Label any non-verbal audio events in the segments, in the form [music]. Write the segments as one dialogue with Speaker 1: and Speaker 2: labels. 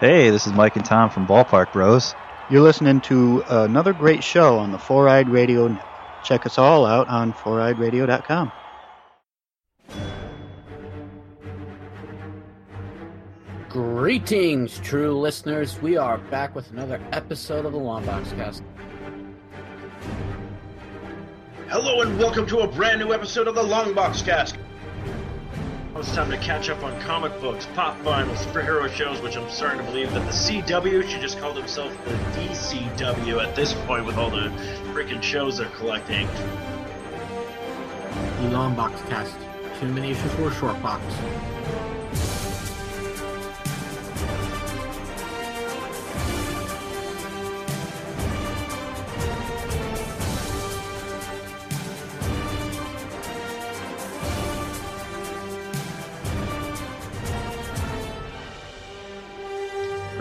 Speaker 1: Hey, this is Mike and Tom from Ballpark Bros.
Speaker 2: You're listening to another great show on the Four Eyed Radio. Check us all out on foureyedradio.com.
Speaker 3: Greetings, true listeners. We are back with another episode of the Longbox Cast.
Speaker 4: Hello and welcome to a brand new episode of the Longbox Cast. It's time to catch up on comic books, pop vinyl, superhero shows, which I'm starting to believe that the CW should just call themselves the DCW at this point with all the freaking shows they're collecting.
Speaker 3: The long box Cast. Too many issues for a short box.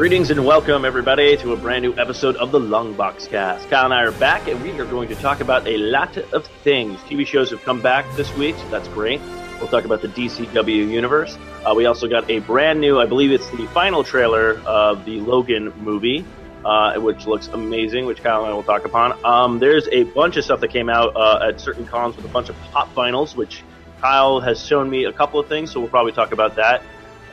Speaker 4: Greetings and welcome, everybody, to a brand new episode of the Longbox Cast. Kyle and I are back, and we are going to talk about a lot of things. TV shows have come back this week, so that's great. We'll talk about the DCW universe. Uh, we also got a brand new, I believe it's the final trailer of the Logan movie, uh, which looks amazing, which Kyle and I will talk upon. Um, there's a bunch of stuff that came out uh, at certain cons with a bunch of pop vinyls, which Kyle has shown me a couple of things, so we'll probably talk about that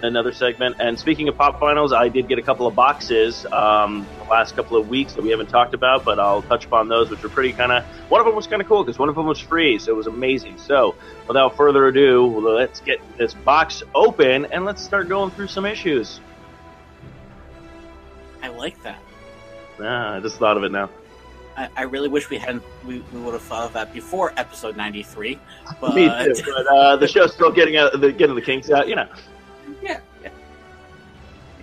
Speaker 4: another segment. And speaking of pop vinyls, I did get a couple of boxes um, the last couple of weeks that we haven't talked about, but I'll touch upon those, which were pretty kind of. One of them was kind of cool because one of them was free, so it was amazing. So without further ado, let's get this box open and let's start going through some issues.
Speaker 5: I like that.
Speaker 4: Yeah, I just thought of it now.
Speaker 5: I, I really wish we hadn't. We, we would have thought of that before episode ninety three. [laughs] But
Speaker 4: Me too. But uh, the show's still getting out, the, getting the kinks out. You know.
Speaker 5: Yeah, [laughs] yeah,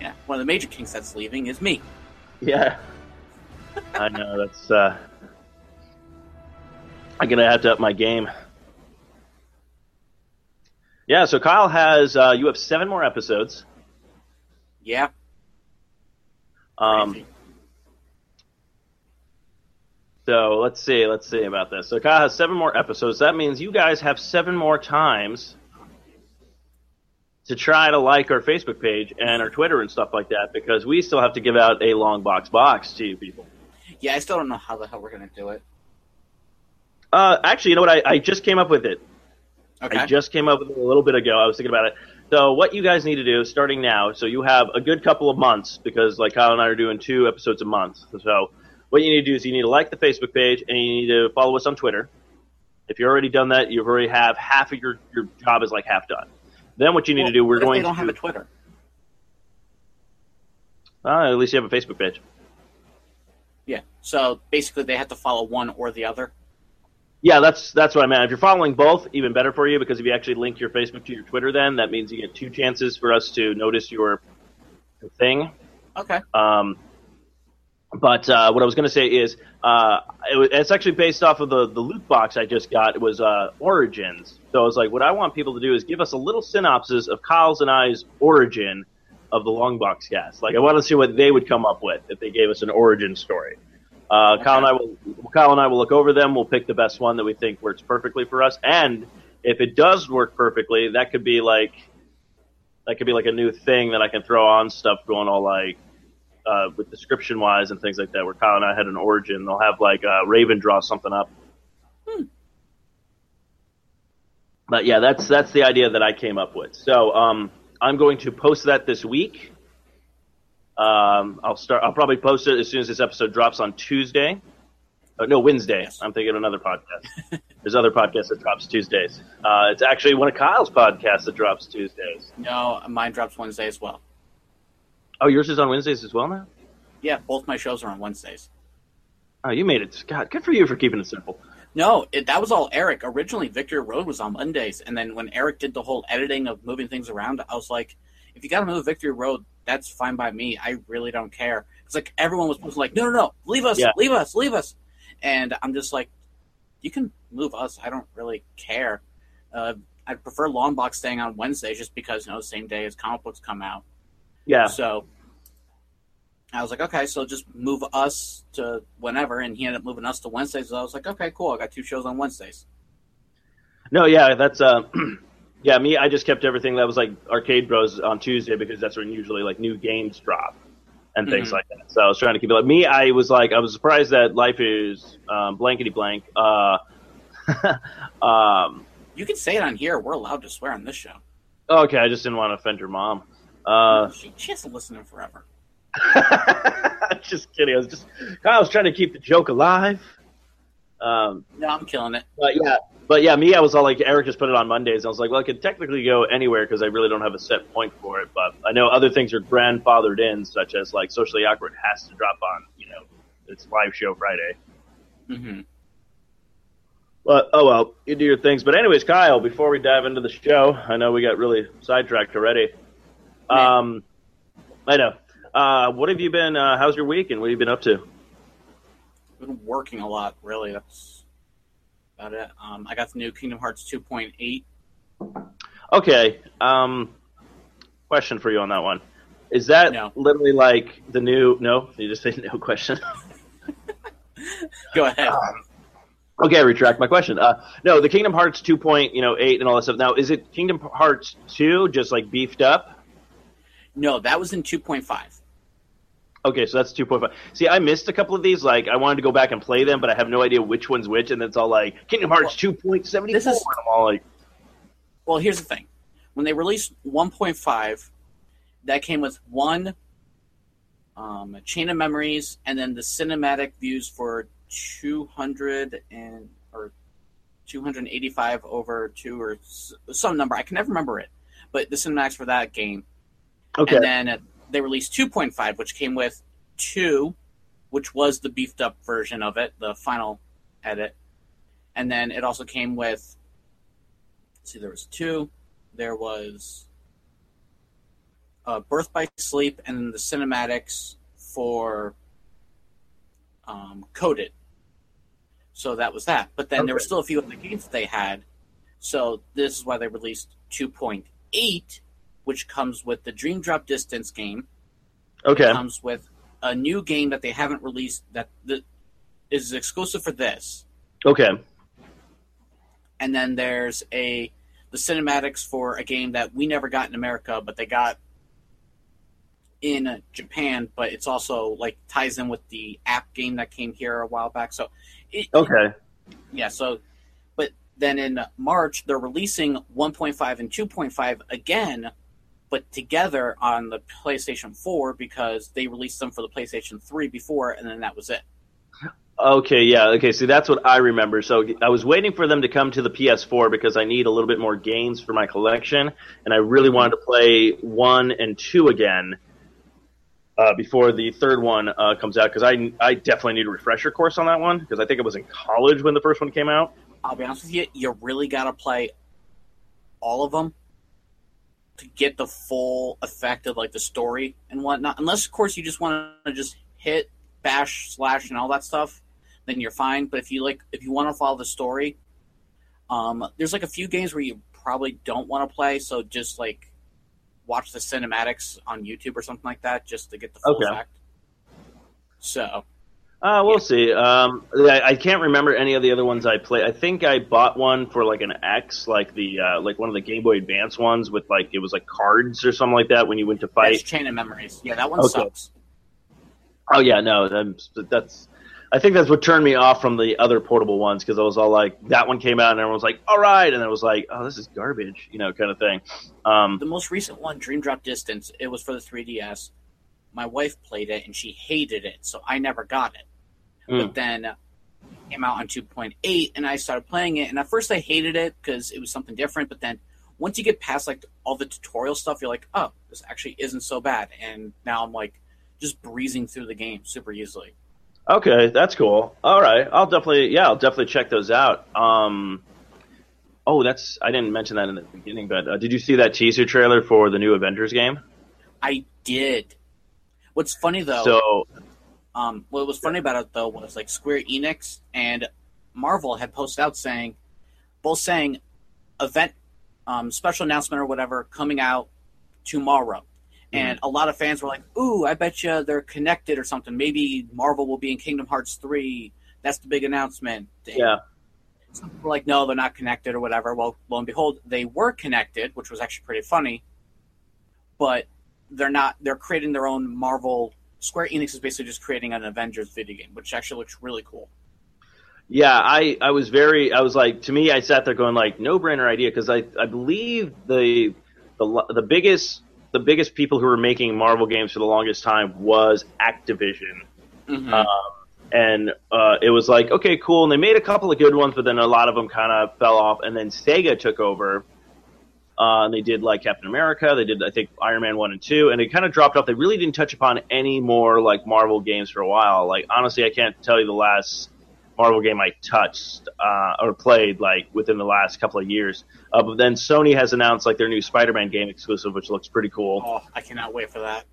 Speaker 5: yeah. One of the major kinks that's leaving is me.
Speaker 4: Yeah, I know. That's. uh I'm gonna have to up my game. Yeah, so Kyle has. Uh, you have seven more episodes.
Speaker 5: Yeah.
Speaker 4: Um.
Speaker 5: Crazy.
Speaker 4: So let's see. Let's see about this. So Kyle has seven more episodes. That means you guys have seven more times to try to like our Facebook page and our Twitter and stuff like that because we still have to give out a long box box to you people.
Speaker 5: Yeah, I still don't know how the hell we're gonna do it.
Speaker 4: Uh, actually, you know what? I, I just came up with it.
Speaker 5: Okay.
Speaker 4: I just came up with it a little bit ago. I was thinking about it. So what you guys need to do starting now, so you have a good couple of months because like Kyle and I are doing two episodes a month. So what you need to do is you need to like the Facebook page and you need to follow us on Twitter. If you've already done that, you've already have half of your, your job is like half done. Then what you need
Speaker 5: Well,
Speaker 4: to do, we're going
Speaker 5: They don't
Speaker 4: to
Speaker 5: have a Twitter.
Speaker 4: Uh, at least you have a Facebook page.
Speaker 5: Yeah. So basically, they have to follow one or the other.
Speaker 4: Yeah, that's that's what I meant. If you're following both, even better for you because if you actually link your Facebook to your Twitter, then that means you get two chances for us to notice your thing.
Speaker 5: Okay.
Speaker 4: Um, but uh, what I was going to say is, uh, it was, it's actually based off of the, the loot box I just got. It was uh, Origins. So I was like, what I want people to do is give us a little synopsis of Kyle's and I's origin of the long box cast. Like, I want to see what they would come up with if they gave us an origin story. Uh, Kyle and I will Kyle and I will look over them. We'll pick the best one that we think works perfectly for us. And if it does work perfectly, that could be like that could be like a new thing that I can throw on stuff going all like uh, with description wise and things like that. Where Kyle and I had an origin, they'll have like uh, Raven draw something up. But yeah, that's that's the idea that I came up with. So um, I'm going to post that this week. Um, I'll start. I'll probably post it as soon as this episode drops on Tuesday. Oh, no, Wednesday.
Speaker 5: Yes.
Speaker 4: I'm thinking of another podcast. [laughs] There's other podcasts that drops Tuesdays. Uh, it's actually one of Kyle's podcasts that drops Tuesdays.
Speaker 5: No, mine drops Wednesday as well.
Speaker 4: Oh, yours is on Wednesdays as well now.
Speaker 5: Yeah, both my shows are on Wednesdays.
Speaker 4: Oh, you made it. God, good for you for keeping it simple.
Speaker 5: No, it, that was all Eric. Originally, Victory Road was on Mondays, and then when Eric did the whole editing of moving things around, I was like, if you got to move Victory Road, that's fine by me. I really don't care. It's like everyone was like, no, no, no, leave us,
Speaker 4: Yeah.
Speaker 5: leave us, leave us, and I'm just like, you can move us. I don't really care. Uh, I prefer Longbox staying on Wednesdays just because you know same day as comic books come out.
Speaker 4: Yeah.
Speaker 5: So I was like, okay, so just move us to whenever, and he ended up moving us to Wednesdays. So I was like, okay, cool. I got two shows on Wednesdays.
Speaker 4: No, yeah, that's uh, [clears throat] yeah. Me, I just kept everything that was like Arcade Bros on Tuesday because that's when usually like new games drop. and things
Speaker 5: Mhm.
Speaker 4: like that. So I was trying to keep it like me. I was like, I was surprised that life is um, blankety blank. Uh, [laughs] um,
Speaker 5: You can say it on here. We're allowed to swear on this show.
Speaker 4: okay, I just didn't want to offend your mom. Uh,
Speaker 5: she, she hasn't listened forever. [laughs]
Speaker 4: just kidding. I was just I was trying to keep the joke alive. Um,
Speaker 5: No, I'm killing it.
Speaker 4: but yeah, but yeah, me, I was all like, Eric just put it on Mondays. I was like, well, I could technically go anywhere because I really don't have a set point for it. But I know other things are grandfathered in, such as like socially awkward has to drop on, you know, its live show Friday.
Speaker 5: hmm
Speaker 4: But oh well, you do your things. But anyways, Kyle, before we dive into the show, I know we got really sidetracked already. Um, I know. Uh, what have you been? Uh, how's your week, and what have you been up to?
Speaker 5: Been working a lot, really. That's about it. Um, I got the new Kingdom Hearts 2.8.
Speaker 4: Okay. Um, question for you on that one. Is that
Speaker 5: No.
Speaker 4: literally like the new? No, you just say no question. [laughs]
Speaker 5: Go ahead.
Speaker 4: okay, I retract my question. Uh, no, the Kingdom Hearts 2. Point, you know, eight and all that stuff. Now, is it Kingdom Hearts 2 just like beefed up?
Speaker 5: No, that was in 2.5.
Speaker 4: Okay, so that's 2.5. See, I missed a couple of these. Like, I wanted to go back and play them, but I have no idea which one's which, and it's all like Kingdom Hearts 2.74.
Speaker 5: this is-
Speaker 4: and I'm all like,
Speaker 5: Well, here's the thing. When they released 1.5, that came with one um, chain of memories, and then the cinematic views for 200 and or 285 over two or some number. I can never remember it, but the cinematics for that game.
Speaker 4: Okay,
Speaker 5: And then they released 2.5, which came with two, which was the beefed up version of it, the final edit. And then it also came with, see, there was two. There was uh, Birth by Sleep, and then the cinematics for um, Coded. So that was that. But then there were still a few other games that they had. So this is why they released 2.8, which comes with the Dream Drop Distance game.
Speaker 4: okay,
Speaker 5: Comes with a new game that they haven't released that, that is exclusive for this.
Speaker 4: okay,
Speaker 5: And then there's a the cinematics for a game that we never got in America, but they got in Japan. But it's also like ties in with the app game that came here a while back. So, it,
Speaker 4: okay.
Speaker 5: yeah. So, but then in March they're releasing 1.5 and 2.5 again, but together on the PlayStation 4 because they released them for the PlayStation 3 before, and then that was it.
Speaker 4: Okay, yeah, okay. See, that's what I remember. So I was waiting for them to come to the PS4 because I need a little bit more games for my collection, and I really wanted to play one and two again uh, before the third one uh, comes out because I I definitely need a refresher course on that one because I think I was in college when the first one came out.
Speaker 5: I'll be honest with you, you really got to play all of them to get the full effect of like the story and whatnot. Unless, of course, you just want to just hit bash slash and all that stuff, then you're fine. But if you like, if you want to follow the story, um, there's like a few games where you probably don't want to play, so just like watch the cinematics on YouTube or something like that, just to get the full
Speaker 4: Okay.
Speaker 5: effect. So
Speaker 4: Uh, we'll
Speaker 5: Yeah.
Speaker 4: see. Um, I, I can't remember any of the other ones I played. I think I bought one for like an X, like the uh, like one of the Game Boy Advance ones with like it was like cards or something like that when you went to
Speaker 5: that's
Speaker 4: fight.
Speaker 5: Chain of Memories. Yeah, that one
Speaker 4: Okay.
Speaker 5: sucks.
Speaker 4: Oh yeah, no, that's, that's. I think that's what turned me off from the other portable ones because I was all like, that one came out and everyone was like, all right, and it was like, oh, this is garbage, you know, kind of thing. Um,
Speaker 5: The most recent one, Dream Drop Distance, it was for the 3DS. My wife played it and she hated it, so I never got it.
Speaker 4: Mm.
Speaker 5: But then came out on 2.8 and I started playing it. And at first I hated it because it was something different. But then once you get past like all the tutorial stuff, you're like, oh, this actually isn't so bad. And now I'm like just breezing through the game super easily.
Speaker 4: okay, that's cool. All right, I'll definitely, yeah, I'll definitely check those out. Um, oh, that's I didn't mention that in the beginning, but uh, did you see that teaser trailer for the new Avengers game?
Speaker 5: I did. What's funny though,
Speaker 4: So
Speaker 5: Um, what was funny about it though was like Square Enix and Marvel had posted out saying, both saying, event, um, special announcement or whatever coming out tomorrow, and a lot of fans were like, "Ooh, I bet you they're connected or something. Maybe Marvel will be in Kingdom Hearts three. That's the big announcement."
Speaker 4: yeah,
Speaker 5: Some people were like, "No, they're not connected or whatever." Well, lo and behold, they were connected, which was actually pretty funny. But they're not. They're creating their own Marvel Square Enix is basically just creating an Avengers video game, which actually looks really cool.
Speaker 4: Yeah, I, I was very I was like to me I sat there going like no brainer idea because I, I believe the the the biggest the biggest people who were making Marvel games for the longest time was Activision.
Speaker 5: Mhm.
Speaker 4: Um, and uh, it was like, okay, cool. And they made a couple of good ones, but then a lot of them kind of fell off. And then Sega took over. Uh, and they did like Captain America. They did, I think, Iron Man 1 and 2. And it kind of dropped off. They really didn't touch upon any more like Marvel games for a while. Like, honestly, I can't tell you the last Marvel game I touched uh, or played like within the last couple of years. Uh, but then Sony has announced like their new Spider Man game exclusive, which looks pretty cool.
Speaker 5: Oh, I cannot wait for that.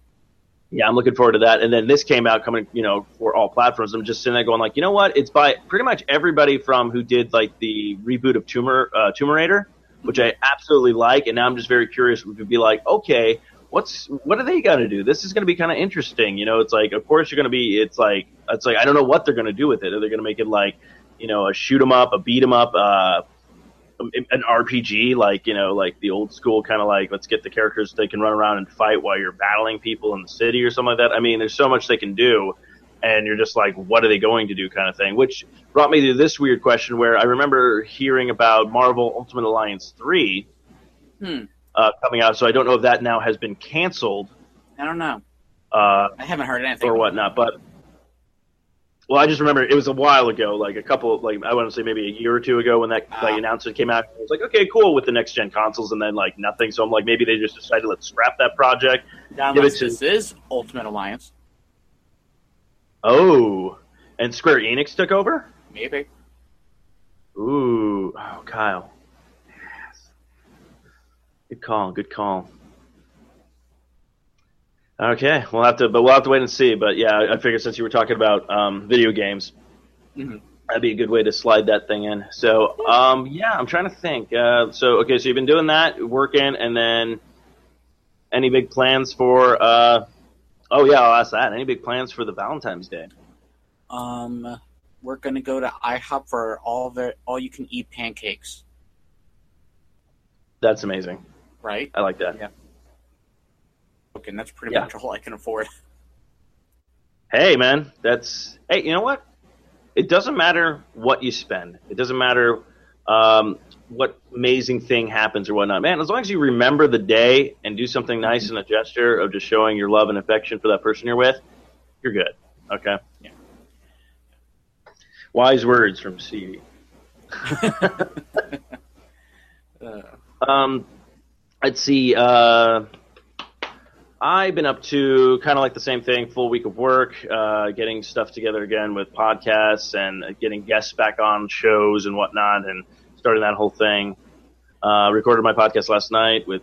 Speaker 4: Yeah, I'm looking forward to that. And then this came out coming, you know, for all platforms. I'm just sitting there going like, you know what? It's by pretty much everybody from who did like the reboot of Tumor uh, Tomb Raider, which I absolutely like. And now I'm just very curious to be like, okay, what's what are they gonna do? This is gonna be kind of interesting. You know, it's like, of course you're gonna be. It's like it's like I don't know what they're gonna do with it. Are they gonna make it like, you know, a shoot 'em up, a beat 'em up, uh, an RPG, like you know, like the old school kind of like let's get the characters they can run around and fight while you're battling people in the city or something like that. I mean, there's so much they can do, and you're just like, what are they going to do, kind of thing. Which brought me to this weird question where I remember hearing about Marvel Ultimate Alliance three
Speaker 5: Hmm.
Speaker 4: uh, coming out, so I don't know if that now has been canceled
Speaker 5: I don't know.
Speaker 4: uh,
Speaker 5: I haven't heard anything.
Speaker 4: or whatnot, but. Well, I just remember it was a while ago, like a couple, like I want to say maybe a year or two ago when that
Speaker 5: Ah.
Speaker 4: like announcement came out. I was like, okay, cool with the next gen consoles, and then like nothing. So I'm like, maybe they just decided let's scrap that project. Give it to-
Speaker 5: this is Ultimate Alliance,
Speaker 4: Oh, and Square Enix took over.
Speaker 5: maybe.
Speaker 4: Ooh, oh, Kyle. Yes. Good call. Good call. Okay, we'll have to, but we'll have to wait and see. But yeah, I figure since you were talking about um, video games,
Speaker 5: Mhm.
Speaker 4: that'd be a good way to slide that thing in. So, um, yeah, I'm trying to think. Uh, so, okay, so you've been doing that, working, and then any big plans for? Uh, oh yeah, I'll ask that. Any big plans for the Valentine's Day?
Speaker 5: Um, we're gonna go to IHOP for all the all you can eat pancakes,
Speaker 4: That's amazing.
Speaker 5: right?
Speaker 4: I like that.
Speaker 5: Yeah. Okay, and that's pretty
Speaker 4: Yeah.
Speaker 5: much all I can afford. [laughs]
Speaker 4: Hey, man, that's hey. You know what? It doesn't matter what you spend. It doesn't matter um, what amazing thing happens or whatnot. Man, as long as you remember the day and do something nice in a gesture of just showing your love and affection for that person you're with, you're good. Okay.
Speaker 5: Yeah.
Speaker 4: Wise words from.
Speaker 5: Uh, [laughs]
Speaker 4: Um, let's see. Uh, I've been up to kind of like the same thing, full week of work, uh, getting stuff together again with podcasts and getting guests back on shows and whatnot, and starting that whole thing. Uh, recorded my podcast last night with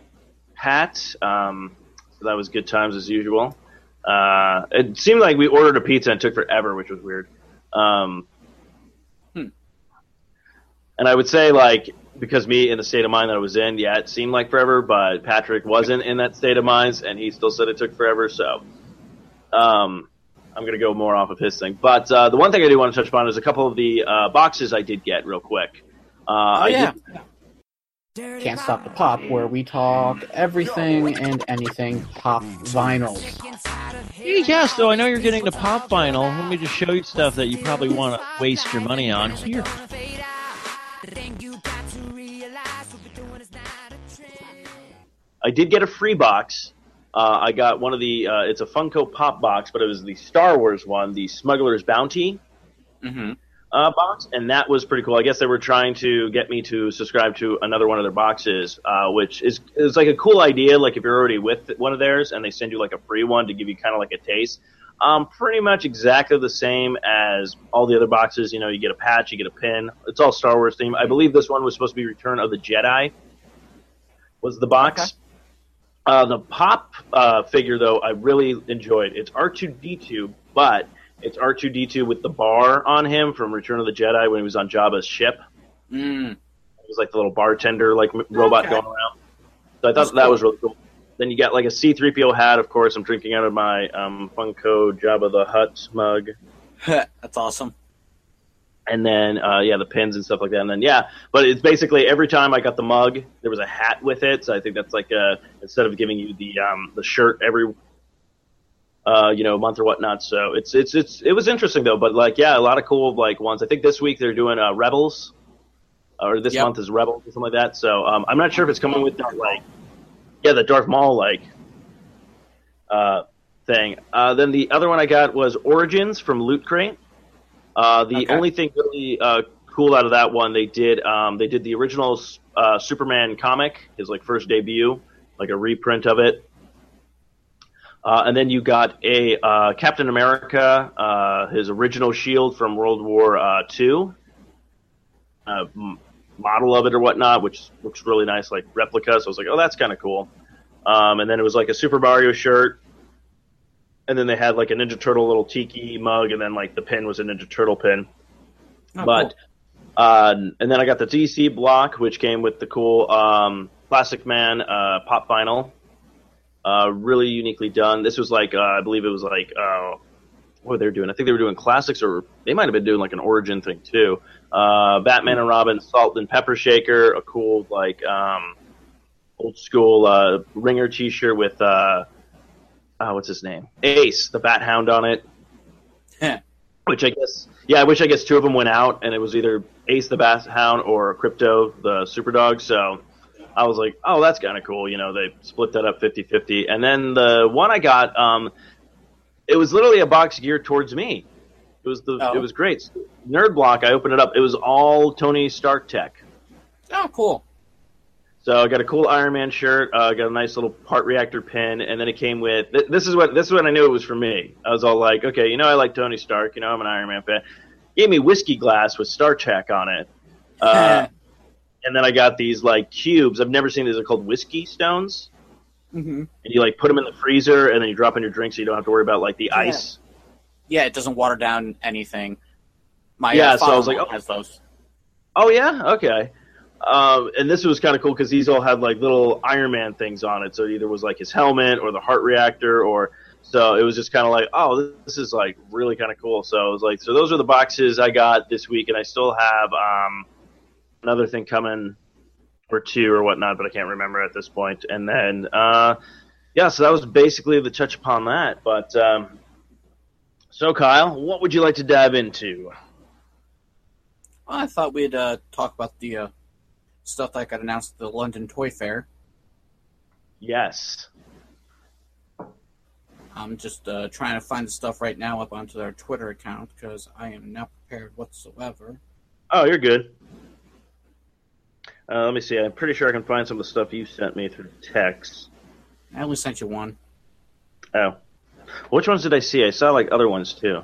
Speaker 4: Pat, um, so that was good times as usual. Uh, it seemed like we ordered a pizza and it took forever, which was weird. Um,
Speaker 5: Hmm.
Speaker 4: And I would say, like, because me in the state of mind that I was in, yeah, it seemed like forever, but Patrick wasn't in that state of mind, and he still said it took forever. So, um, I'm going to go more off of his thing. But uh, the one thing I do want to touch upon is a couple of the uh, boxes I did get real quick. Uh,
Speaker 5: oh
Speaker 4: I
Speaker 5: yeah,
Speaker 4: did-
Speaker 3: Can't Stop the Pop, where we talk everything and anything pop vinyls.
Speaker 6: Yeah, so I know you're getting the pop vinyl. Let me just show you stuff that you probably want to waste your money on. Here.
Speaker 4: I did get a free box. Uh, I got one of the. Uh, it's a Funko Pop box, but it was the Star Wars one, the Smuggler's Bounty
Speaker 5: hmm
Speaker 4: uh, box, and that was pretty cool. I guess they were trying to get me to subscribe to another one of their boxes, uh, which is is like a cool idea. Like if you're already with one of theirs, and they send you like a free one to give you kind of like a taste. Um, pretty much exactly the same as all the other boxes. You know, you get a patch, you get a pin. It's all Star Wars theme. I believe this one was supposed to be Return of the Jedi. Was the box?
Speaker 5: Okay.
Speaker 4: Uh, the pop uh, figure, though, I really enjoyed. It's R2D2, but it's R2D2 with the bar on him from Return of the Jedi when he was on Jabba's ship.
Speaker 5: Mm.
Speaker 4: It was like the little bartender, like robot
Speaker 5: Okay.
Speaker 4: going around. So I thought
Speaker 5: That's
Speaker 4: that
Speaker 5: cool.
Speaker 4: was really cool. Then you got like a C3PO hat, of course. I'm drinking out of my um, Funko Jabba the Hutt mug. [laughs]
Speaker 5: That's awesome.
Speaker 4: and then uh, yeah, the pins and stuff like that. And then yeah, but it's basically every time I got the mug, there was a hat with it. So I think that's like uh instead of giving you the um, the shirt every uh, you know, month or whatnot. So it's it's it's it was interesting though. But like, yeah, a lot of cool like ones. I think this week they're doing uh, Rebels, or this
Speaker 5: Yep.
Speaker 4: month is Rebels or something like that. So um, I'm not sure if it's coming with that like, yeah, the Darth Maul like uh, thing. Uh, then the other one I got was Origins from Loot Crate. Uh, the
Speaker 5: Okay.
Speaker 4: only thing really uh, cool out of that one, they did um, they did the original uh, Superman comic, his like first debut, like a reprint of it. Uh, and then you got a uh, Captain America, uh, his original shield from World War uh, II, uh, m- model of it or whatnot, which looks really nice, like replica. So I was like, oh, that's kind of cool. Um, and then it was like a Super Mario shirt, and then they had like a Ninja Turtle little tiki mug, and then like the pin was a Ninja Turtle pin.
Speaker 5: Oh,
Speaker 4: but
Speaker 5: cool.
Speaker 4: uh, and then I got the DC block, which came with the cool um, Plastic Man uh, pop vinyl. Uh, really uniquely done. This was like uh, I believe it was like uh, what were they doing? I think they were doing classics, or they might have been doing like an origin thing too. Uh, Batman and Robin, Salt and Pepper Shaker, a cool like um, old school uh, ringer T-shirt with uh, uh, what's his name? Ace, the Bat Hound on it.
Speaker 5: Heh.
Speaker 4: Which I guess, yeah, I wish I guess two of them went out, and it was either Ace the Bat Hound or Krypto the Super Dog. So I was like, oh, that's kind of cool. You know, they split that up 50-50. And then the one I got, um, it was literally a box geared towards me. It was the,
Speaker 5: Oh.
Speaker 4: it was great. Nerd block. I opened it up. It was all Tony Stark tech.
Speaker 5: oh, cool.
Speaker 4: So I got a cool Iron Man shirt. Uh, I got a nice little part reactor pin, and then it came with. Th- this is what this is when I knew it was for me. I was all like, okay, you know, I like Tony Stark. You know, I'm an Iron Man fan. Gave me whiskey glass with Star Trek on it. Uh, [laughs] and then I got these like cubes. I've never seen these. They're called whiskey stones,
Speaker 5: hmm
Speaker 4: and you like put them in the freezer, and then you drop in your drink, so you don't have to worry about like the
Speaker 5: Yeah.
Speaker 4: ice.
Speaker 5: Yeah, it doesn't water down anything. My
Speaker 4: Yeah,
Speaker 5: uh,
Speaker 4: so I was like, oh.
Speaker 5: has those.
Speaker 4: Oh yeah, okay. Um, and this was kind of cool because these all had like little Iron Man things on it. So it either was like his helmet or the heart reactor, or so it was just kind of like, oh, this is like really kind of cool. So I was like, so those are the boxes I got this week, and I still have um, another thing coming or two or whatnot, but I can't remember at this point. And then uh, yeah, so that was basically the touch upon that. But um, so Kyle, what would you like to dive into?
Speaker 5: Well, I thought we'd uh, talk about the uh, stuff that got announced at the London Toy Fair.
Speaker 4: Yes.
Speaker 5: I'm just uh, trying to find the stuff right now up onto their Twitter account because I am not prepared whatsoever.
Speaker 4: Oh, you're good. Uh, let me see. I'm pretty sure I can find some of the stuff you sent me through text.
Speaker 5: I only sent you one.
Speaker 4: Oh, which ones did I see? I saw like other ones too.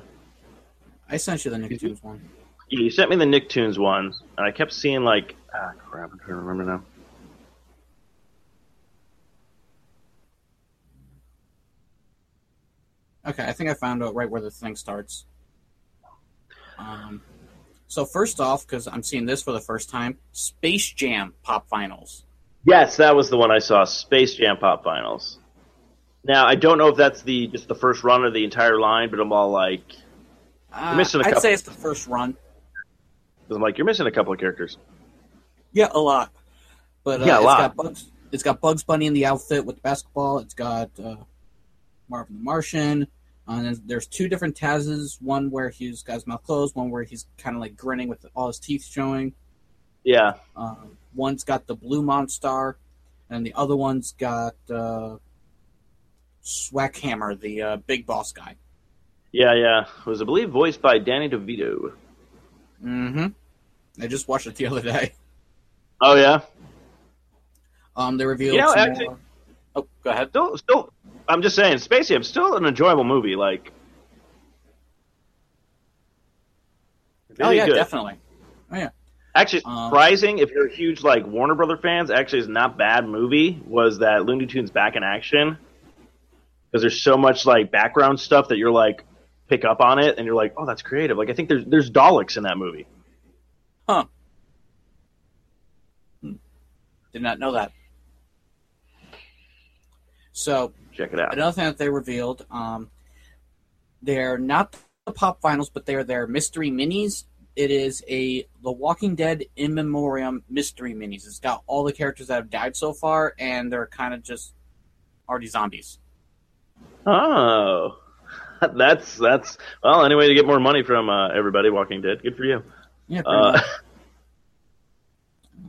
Speaker 5: I sent you the Nicktoons one.
Speaker 4: Yeah, You sent me the Nicktoons one, and I kept seeing like ah crap. I can't remember now.
Speaker 5: Okay, I think I found out right where the thing starts. Um, so first off, because I'm seeing this for the first time, Space Jam Pop Vinyls.
Speaker 4: Yes, that was the one I saw. Space Jam Pop Vinyls. Now I don't know if that's the just the first run of the entire line, but I'm all like,
Speaker 5: Uh,
Speaker 4: missing a
Speaker 5: I'd
Speaker 4: couple.
Speaker 5: say it's the first run.
Speaker 4: I'm like, you're missing a couple of characters.
Speaker 5: Yeah, a lot. But uh,
Speaker 4: Yeah, a
Speaker 5: it's
Speaker 4: lot.
Speaker 5: got Bugs. It's got Bugs Bunny in the outfit with the basketball. It's got uh, Marvin the Martian. Uh, and there's two different Tazes. One where he's got his mouth closed. One where he's kind of like grinning with all his teeth showing.
Speaker 4: Yeah,
Speaker 5: Uh, one's got the Blue Monstar, and the other one's got uh, Swackhammer, the uh, big boss guy.
Speaker 4: yeah, yeah. It was I believe voiced by Danny DeVito.
Speaker 5: Mm-hmm. I just watched it the other day.
Speaker 4: Oh yeah.
Speaker 5: Um, they revealed.
Speaker 4: You know, actually-
Speaker 5: more- Oh, go ahead.
Speaker 4: Still, still. I'm just saying, Space Jam still an enjoyable movie. Like,
Speaker 5: oh
Speaker 4: really
Speaker 5: yeah,
Speaker 4: good.
Speaker 5: definitely.
Speaker 4: Actually,
Speaker 5: Um,
Speaker 4: surprising if you're a huge like Warner Brother fans. Actually, is not bad movie. Was that Looney Tunes back in action? Because there's so much like background stuff that you're like pick up on it, and you're like, oh, that's creative. Like I think there's there's Daleks in that movie. Huh.
Speaker 5: Did not know that. So
Speaker 4: Check it out.
Speaker 5: another thing that they revealed, um, they're not the pop vinyls, but they're their mystery minis. It is a The Walking Dead in memoriam mystery minis. It's got all the characters that have died so far, and they're kind of just already zombies.
Speaker 4: Oh, [laughs] that's that's well, anyway to get more money from uh, everybody. Walking Dead, good for you.
Speaker 5: Yeah,
Speaker 4: Uh. [laughs]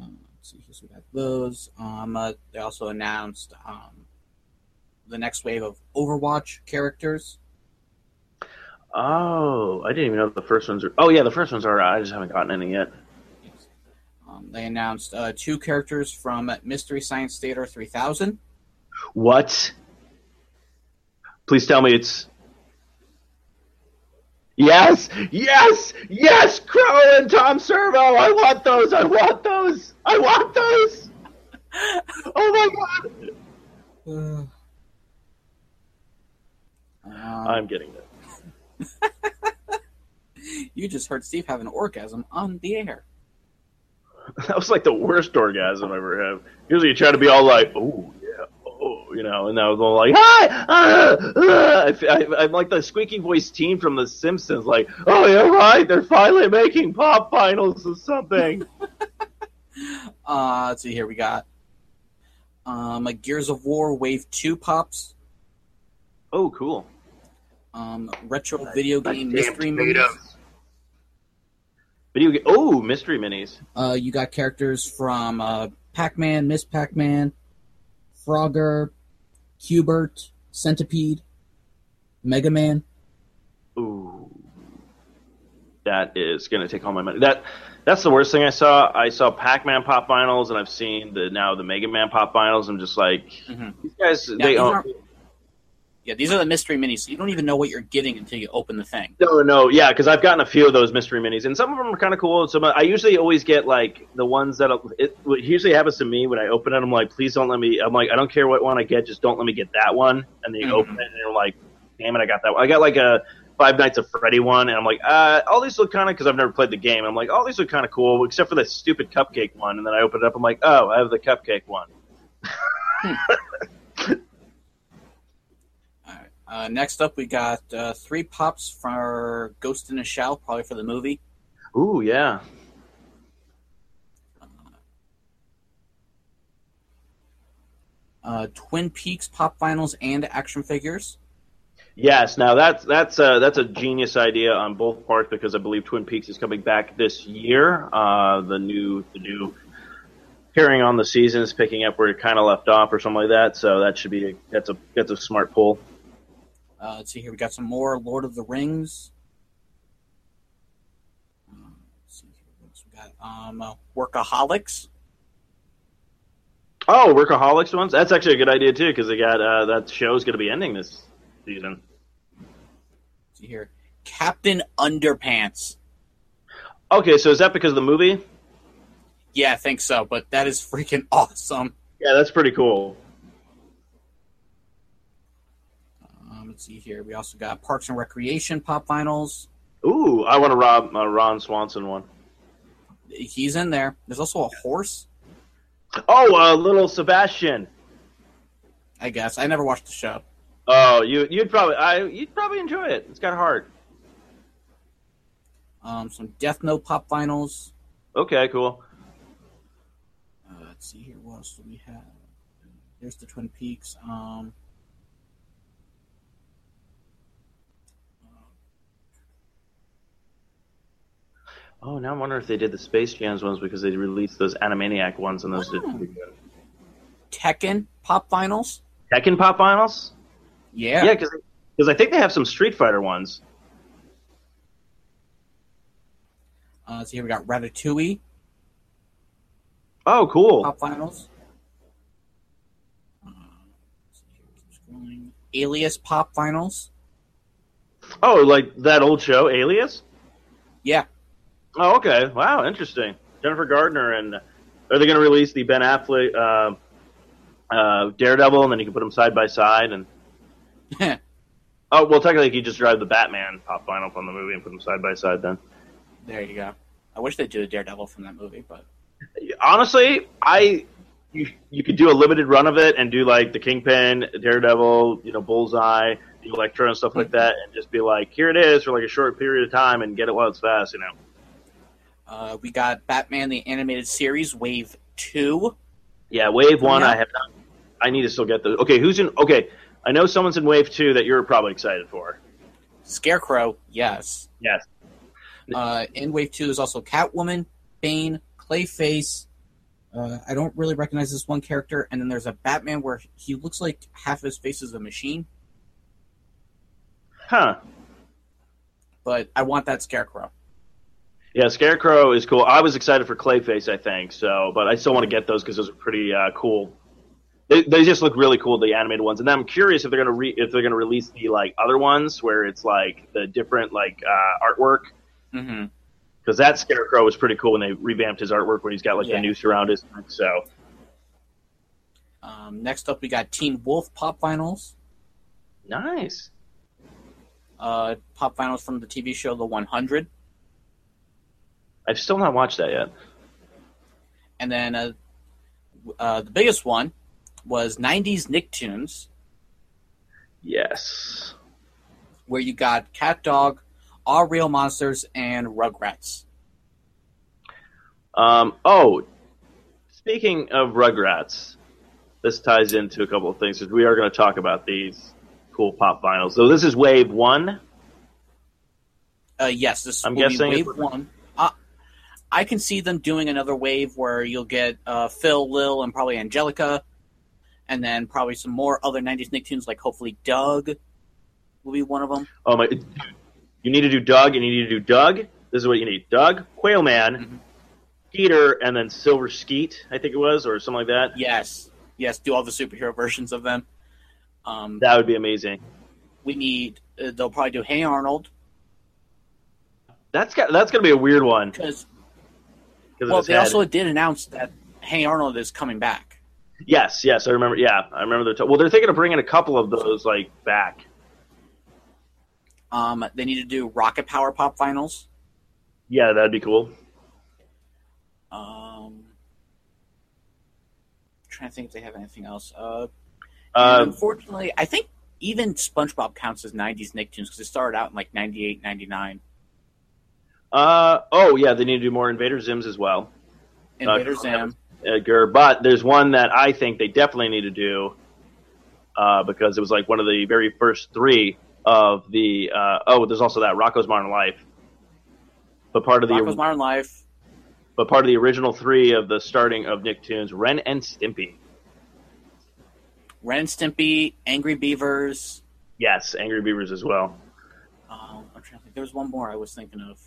Speaker 5: Um, let's see, so we got those. Um, uh, they also announced um, the next wave of Overwatch characters.
Speaker 4: oh, I didn't even know the first ones are. Oh yeah, the first ones are. I just haven't gotten any yet.
Speaker 5: Um, they announced uh, two characters from Mystery Science Theater 3000.
Speaker 4: What? Please tell me it's. Yes, yes, yes, Crow and Tom Servo. I want those. I want those. I want those. [laughs] Oh my god!
Speaker 5: Um,
Speaker 4: I'm getting it. [laughs]
Speaker 5: you just heard Steve have an orgasm on the air. [laughs]
Speaker 4: That was like the worst orgasm I ever have. Usually you try to be all like, oh yeah, oh, you know, and I was all like, hi, ah, ah. I, I'm like the squeaky voice teen from The Simpsons, like, oh yeah, right, they're finally making pop vinyls or something. [laughs]
Speaker 5: Uh, let's see here. We got um, a Gears of War Wave 2 pops.
Speaker 4: oh, cool.
Speaker 5: Um, retro video game
Speaker 4: Damn
Speaker 5: mystery
Speaker 4: tomatoes.
Speaker 5: movies.
Speaker 4: Video game. Oh, mystery minis.
Speaker 5: Uh, you got characters from uh, Pac-Man, Miss Pac-Man, Frogger, Q*bert, Centipede, Mega Man.
Speaker 4: Ooh, that is gonna take all my money. That that's the worst thing I saw. I saw Pac-Man pop vinyls, and I've seen the now the Mega Man pop vinyls. I'm just like,
Speaker 5: Mhm.
Speaker 4: these guys,
Speaker 5: Yeah,
Speaker 4: they
Speaker 5: these
Speaker 4: own.
Speaker 5: aren't- Yeah, these are the mystery minis. So you don't even know what you're getting until you open the thing.
Speaker 4: No, no, yeah, because I've gotten a few of those mystery minis, and some of them are kind of cool. And some I usually always get like the ones that it what usually happens to me when I open it. I'm like, please don't let me. I'm like, I don't care what one I get, just don't let me get that one. And then you
Speaker 5: Mhm.
Speaker 4: open it, and you're like, damn it, I got that one. I got like a Five Nights at Freddy one, and I'm like, uh, all these look kind of because I've never played the game. I'm like, all these look kind of cool, except for the stupid cupcake one. And then I open it up, I'm like, oh, I have the cupcake one.
Speaker 5: Right. [laughs] Uh, next up, we got uh, three pops for Ghost in a Shell, probably for the movie.
Speaker 4: Ooh, yeah.
Speaker 5: Uh, Twin Peaks pop vinyls and action figures.
Speaker 4: Yes, now that's that's a, that's a genius idea on both parts because I believe Twin Peaks is coming back this year. Uh, the new the new carrying on the seasons, picking up where it kind of left off or something like that. So that should be a, that's a that's a smart pull.
Speaker 5: Uh, let's see here. We got some more Lord of the Rings. Um, let's see. What else we got? Um, uh, Workaholics.
Speaker 4: Oh, Workaholics ones. That's actually a good idea too because they got uh, that is going to be ending this season.
Speaker 5: Let's see here. Captain Underpants.
Speaker 4: Okay, so is that because of the movie?
Speaker 5: Yeah, I think so, but that is freaking [laughs] awesome.
Speaker 4: Yeah, that's pretty cool.
Speaker 5: Let's see here. We also got Parks and Recreation pop vinyls.
Speaker 4: Ooh, I want to Rob uh, Ron Swanson one.
Speaker 5: He's in there. There's also a horse.
Speaker 4: Oh, uh, little Sebastian.
Speaker 5: I guess I never watched the show.
Speaker 4: Oh, you you'd probably I you'd probably enjoy it. It's got heart.
Speaker 5: Um, some Death Note pop vinyls.
Speaker 4: Okay, cool.
Speaker 5: Uh, let's see here. What else do we have? There's the Twin Peaks. Um,
Speaker 4: Oh, now I'm wondering if they did the Space Jams ones because they released those Animaniac ones and those did
Speaker 5: Oh.
Speaker 4: pretty good.
Speaker 5: Tekken pop Vinyls.
Speaker 4: Tekken Pop Vinyls.
Speaker 5: Yeah.
Speaker 4: Yeah, because I think they have some Street Fighter ones.
Speaker 5: Uh, let's see here. We got Ratatouille
Speaker 4: Oh, cool.
Speaker 5: pop vinyls. Uh, let's see here. Keep scrolling. Alias pop Vinyls.
Speaker 4: Oh, like that old show, Alias?
Speaker 5: Yeah.
Speaker 4: Oh, okay. Wow, interesting. Jennifer Gardner and are they going to release the Ben Affleck uh, uh, Daredevil and then you can put them side by side and [laughs] oh well technically you just drive the Batman pop vinyl from the movie and put them side by side then.
Speaker 5: there you go. I wish they'd do a Daredevil from that movie, but
Speaker 4: Honestly, I you you could do a limited run of it and do like the Kingpin, Daredevil, you know, Bullseye, the Electro and stuff like that, and just be like, here it is for like a short period of time and get it while it's fast, you know.
Speaker 5: Uh, we got Batman the Animated Series Wave Two.
Speaker 4: Yeah, Wave One,
Speaker 5: Yeah.
Speaker 4: I have not. I need to still get those. Okay, who's in? Okay, I know someone's in Wave Two that you're probably excited for.
Speaker 5: Scarecrow, yes.
Speaker 4: Yes.
Speaker 5: Uh, in Wave 2, is also Catwoman, Bane, Clayface. Uh, I don't really recognize this one character. And then there's a Batman where he looks like half his face is a machine.
Speaker 4: Huh.
Speaker 5: But I want that Scarecrow.
Speaker 4: Yeah, Scarecrow is cool. I was excited for Clayface, I think. So, but I still want to get those because those are pretty uh, cool. They, they just look really cool, the animated ones. And then I'm curious if they're gonna re- if they're gonna release the like other ones where it's like the different like uh, artwork
Speaker 5: Mm-hmm.
Speaker 4: because that Scarecrow was pretty cool when they revamped his artwork when he's got like
Speaker 5: Yeah.
Speaker 4: the noose around his neck. So
Speaker 5: Um, next up, we got Teen Wolf Pop Vinyls.
Speaker 4: nice.
Speaker 5: Uh, pop Vinyls from the TV show The 100.
Speaker 4: I've still not watched that yet.
Speaker 5: And then uh, uh, the biggest one was 90s Nicktoons,
Speaker 4: Yes.
Speaker 5: where you got Cat Dog, All Real Monsters, and Rugrats.
Speaker 4: Um, oh, speaking of Rugrats, this ties into a couple of things because We are going to talk about these cool pop vinyls. So this is Wave One.
Speaker 5: Uh, yes, this
Speaker 4: I'm guessing
Speaker 5: be wave one. I can see them doing another wave where you'll get uh, Phil, Lil, and probably Angelica, and then probably some more other '90s Nicktoons, like hopefully Doug will be one of them.
Speaker 4: Oh my! You need to do Doug, and you need to do Doug. This is what you need: Doug, Quail Man,
Speaker 5: Mhm.
Speaker 4: Skeeter, and then Silver Skeet. I think it was, or something like that.
Speaker 5: Yes, yes, do all the superhero [laughs] versions of them. Um,
Speaker 4: That would be amazing.
Speaker 5: we need. Uh, they'll probably do Hey Arnold
Speaker 4: That's got, that's going to be a weird one.
Speaker 5: because well, they
Speaker 4: head.
Speaker 5: also did announce that Hey Arnold is coming back.
Speaker 4: Yes, yes, I remember. Yeah, I remember. They're t- well, they're thinking of bringing a couple of those like back.
Speaker 5: Um, they need to do Rocket Power Pop Vinyls.
Speaker 4: Yeah, that'd be cool.
Speaker 5: Um, trying to think if they have anything else. Uh,
Speaker 4: Uh,
Speaker 5: unfortunately, I think even SpongeBob counts as '90s Nicktoons because it started out in like '98, '99.
Speaker 4: Uh, oh yeah, they need to do more Invader Zims as well.
Speaker 5: Invader
Speaker 4: Uh,
Speaker 5: Zim.
Speaker 4: Edgar, but there's one that I think they definitely need to do uh, because it was like one of the very first three of the. Uh, oh, there's also that Rocko's Modern Life, but part of the
Speaker 5: Rocko's Modern Life.
Speaker 4: but part of the original three of the starting of Nicktoons, Ren and Stimpy.
Speaker 5: Ren and Stimpy, Angry Beavers.
Speaker 4: Yes, Angry Beavers as well.
Speaker 5: Um, I'm trying to think. There was one more I was thinking of.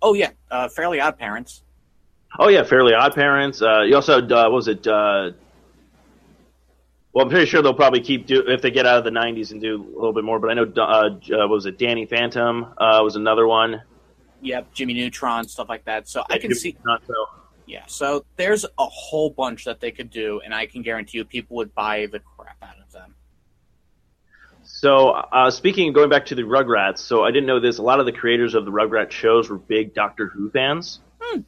Speaker 5: Oh yeah, uh, Fairly Odd Parents.
Speaker 4: Oh yeah, Fairly Odd Parents. Uh, you also had, uh, what was it? Uh, well, I'm pretty sure they'll probably keep do if they get out of the '90s and do a little bit more. But I know uh, uh, what was it? Danny Phantom uh, was another one.
Speaker 5: Yep, Jimmy Neutron, stuff like that. So I can see.
Speaker 4: Not so.
Speaker 5: Yeah, so there's a whole bunch that they could do, and I can guarantee you people would buy the crap out of.
Speaker 4: So, uh, speaking of going back to the Rugrats, so I didn't know this. A lot of the creators of the Rugrats shows were big Doctor Who fans.
Speaker 5: Hmm.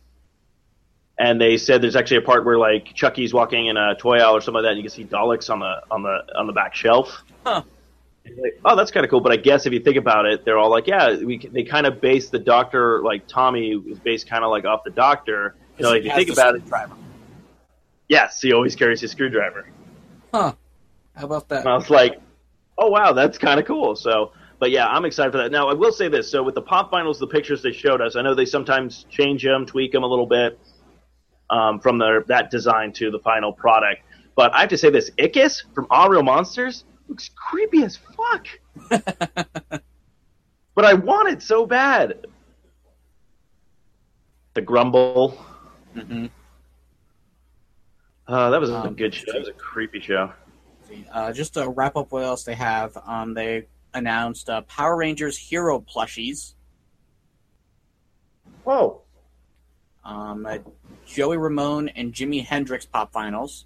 Speaker 4: And they said there's actually a part where like Chucky's walking in a toy aisle or something like that, and you can see Daleks on the on the on the back shelf.
Speaker 5: Huh.
Speaker 4: Like, oh, that's kind of cool. But I guess if you think about it, they're all like, yeah, we they kind of base the Doctor like Tommy is based kind of like off the Doctor. So like, if you think about it, yes, he always carries his screwdriver.
Speaker 5: Huh? How about that?
Speaker 4: And I was like, oh wow, that's kind of cool. So, but yeah, I'm excited for that. Now, I will say this: so with the pop vinyls, the pictures they showed us, I know they sometimes change them, tweak them a little bit um, from their that design to the final product. But I have to say this: Ickis from All Real Monsters looks creepy as fuck. [laughs] but I want it so bad. The Grumble.
Speaker 5: hmm
Speaker 4: Uh, that was a
Speaker 5: Um,
Speaker 4: good show. That was a creepy show.
Speaker 5: Uh, just to wrap up, what else they have? Um, they announced uh, Power Rangers Hero plushies.
Speaker 4: Whoa.
Speaker 5: Um, uh, Joey Ramone and Jimi Hendrix pop vinyls,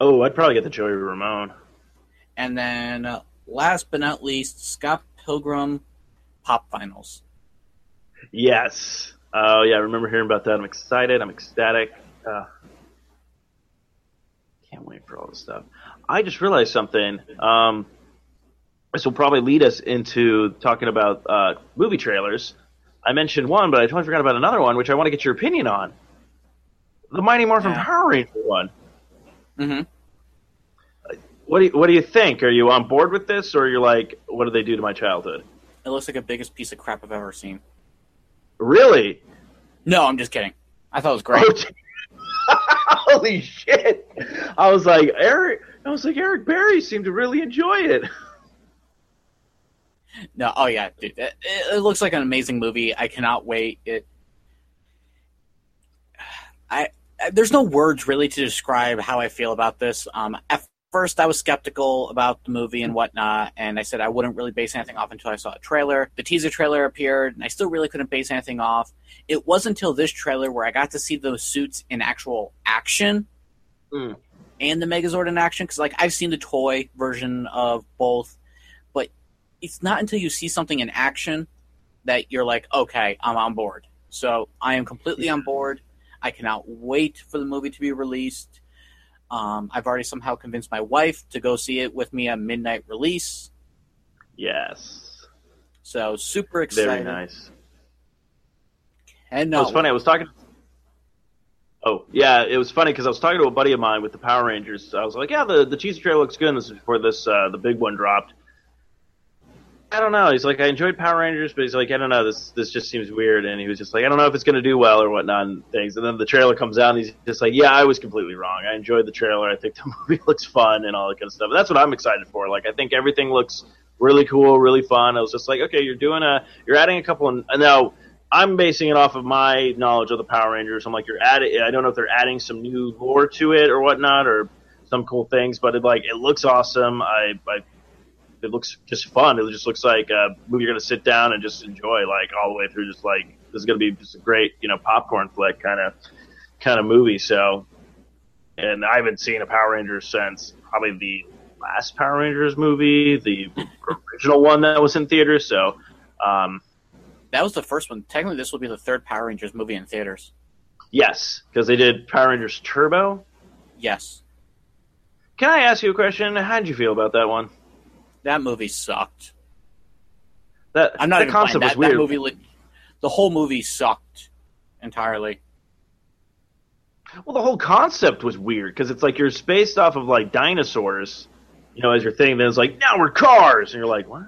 Speaker 4: Oh, I'd probably get the Joey Ramone.
Speaker 5: and then uh, last but not least, Scott Pilgrim pop vinyls.
Speaker 4: Yes. Oh yeah, I remember hearing about that. I'm excited. I'm ecstatic. Uh, can't wait for all this stuff. I just realized something. Um, this will probably lead us into talking about uh, movie trailers. I mentioned one, but I totally forgot about another one, which I want to get your opinion on. The Mighty Morphin
Speaker 5: Yeah.
Speaker 4: Power Ranger one.
Speaker 5: hmm
Speaker 4: What do you, what do you think? Are you on board with this, or you're like, what did they do to my childhood?
Speaker 5: It looks like the biggest piece of crap I've ever seen.
Speaker 4: Really?
Speaker 5: No, I'm just kidding. I thought it was [laughs] great.
Speaker 4: Holy shit! I was like Eric. I was like Eric Berry seemed to really enjoy it.
Speaker 5: No, oh yeah, dude, it, it looks like an amazing movie. I cannot wait. It, I, there's no words really to describe how I feel about this. Um, at first, I was skeptical about the movie and whatnot, and I said I wouldn't really base anything off until I saw a trailer. The teaser trailer appeared, and I still really couldn't base anything off. It wasn't until this trailer where I got to see those suits in actual action.
Speaker 4: Mm.
Speaker 5: And the Megazord in action, because like I've seen the toy version of both, but it's not until you see something in action that you're like, okay, I'm on board. So I am completely on board. I cannot wait for the movie to be released. Um, I've already somehow convinced my wife to go see it with me at midnight release.
Speaker 4: Yes.
Speaker 5: So super excited.
Speaker 4: Very nice.
Speaker 5: And
Speaker 4: no, it was funny. I was talking. Oh yeah, it was funny because I was talking to a buddy of mine with the Power Rangers. I was like, "Yeah, the the teaser trailer looks good." this is before this uh, the big one dropped, I don't know. He's like, I enjoyed Power Rangers, but he's like, I don't know. This this just seems weird. And he was just like, I don't know if it's going to do well or whatnot and things. And then the trailer comes out, and he's just like, Yeah, I was completely wrong. I enjoyed the trailer. I think the [laughs] movie looks fun and all that kind of stuff. And that's what I'm excited for. Like, I think everything looks really cool, really fun. I was just like, okay, you're doing a, you're adding a couple. Of, now, I'm basing it off of my knowledge of the Power Rangers. I'm like, you're adding. I don't know if they're adding some new lore to it or whatnot, or some cool things, but it like it looks awesome. I I it looks just fun. It just looks like a movie you're gonna sit down and just enjoy like all the way through. Just like this is gonna be just a great you know popcorn flick kind of kind of movie. So, and I haven't seen a Power Rangers since probably the last Power Rangers movie, the original one that was in theaters. So, um,
Speaker 5: that was the first one. Technically, this will be the third Power Rangers movie in theaters.
Speaker 4: Yes, because they did Power Rangers Turbo.
Speaker 5: Yes.
Speaker 4: Can I ask you a question? How did you feel about that one?
Speaker 5: that movie sucked.
Speaker 4: That
Speaker 5: I'm not
Speaker 4: the
Speaker 5: even
Speaker 4: concept
Speaker 5: that,
Speaker 4: was weird.
Speaker 5: That movie, the whole movie sucked entirely.
Speaker 4: Well, the whole concept was weird because it's like you're spaced off of like dinosaurs, you know, as your thing. Then it's like now we're cars, and you're like, what?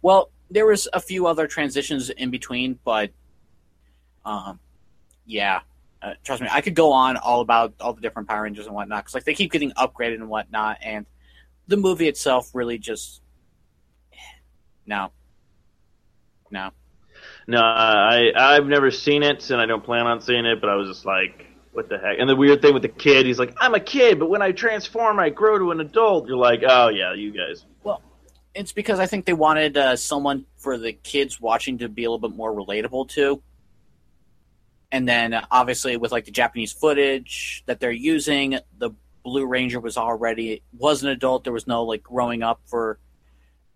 Speaker 5: Well, there was a few other transitions in between, but, um, yeah, uh, trust me, I could go on all about all the different Power Rangers and whatnot because like they keep getting upgraded and whatnot, and the movie itself really just no, no,
Speaker 4: no. I I've never seen it, and I don't plan on seeing it. But I was just like, what the heck? And the weird thing with the kid, he's like, I'm a kid, but when I transform, I grow to an adult. You're like, oh yeah, you guys.
Speaker 5: It's because I think they wanted uh, someone for the kids watching to be a little bit more relatable to. And then uh, obviously with like the Japanese footage that they're using, the Blue Ranger was already was an adult. There was no like growing up for.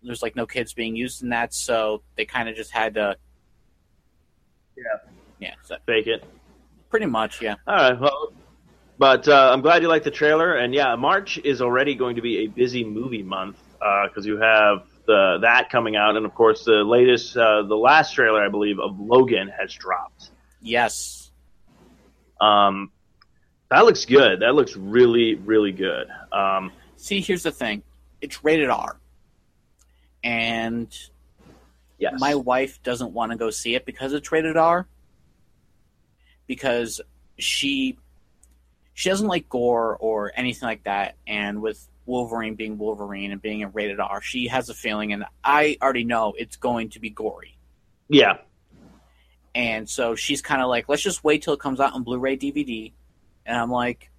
Speaker 5: There's like no kids being used in that, so they kind of just had to.
Speaker 4: Yeah.
Speaker 5: Yeah. So
Speaker 4: Fake it.
Speaker 5: Pretty much, yeah.
Speaker 4: All right. Well, but uh, I'm glad you liked the trailer, and yeah, March is already going to be a busy movie month because uh, you have the that coming out, and of course the latest, uh, the last trailer I believe of Logan has dropped.
Speaker 5: Yes.
Speaker 4: Um, that looks good. That looks really, really good. Um,
Speaker 5: See, here's the thing: it's rated R, and
Speaker 4: yes.
Speaker 5: my wife doesn't want to go see it because it's rated R. Because she she doesn't like gore or anything like that, and with Wolverine being Wolverine and being a rated R, she has a feeling, and I already know it's going to be gory.
Speaker 4: Yeah.
Speaker 5: And so she's kind of like, let's just wait till it comes out on Blu-ray DVD and I'm like,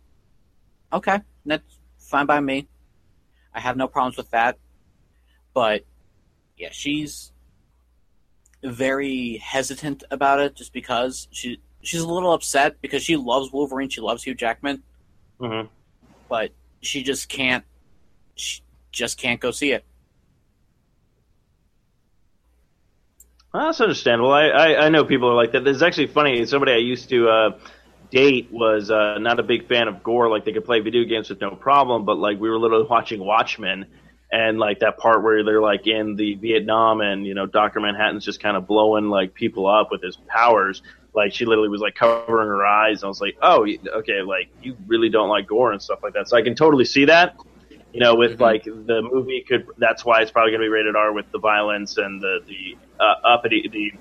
Speaker 5: okay, that's fine by me. I have no problems with that. But yeah, she's very hesitant about it just because she she's a little upset because she loves Wolverine, she loves Hugh Jackman.
Speaker 4: Mm-hmm.
Speaker 5: But she just can't she just can't go see it.
Speaker 4: Well, that's understandable. I, I, I know people are like that. It's actually funny. Somebody I used to uh, date was uh, not a big fan of gore. Like they could play video games with no problem, but like we were literally watching Watchmen, and like that part where they're like in the Vietnam, and you know Doctor Manhattan's just kind of blowing like people up with his powers. Like she literally was like covering her eyes, and I was like, oh, okay, like you really don't like gore and stuff like that. So I can totally see that. You know, with
Speaker 5: Mhm.
Speaker 4: like the movie could. That's why it's probably going to be rated R with the violence and the the uh, uppity the.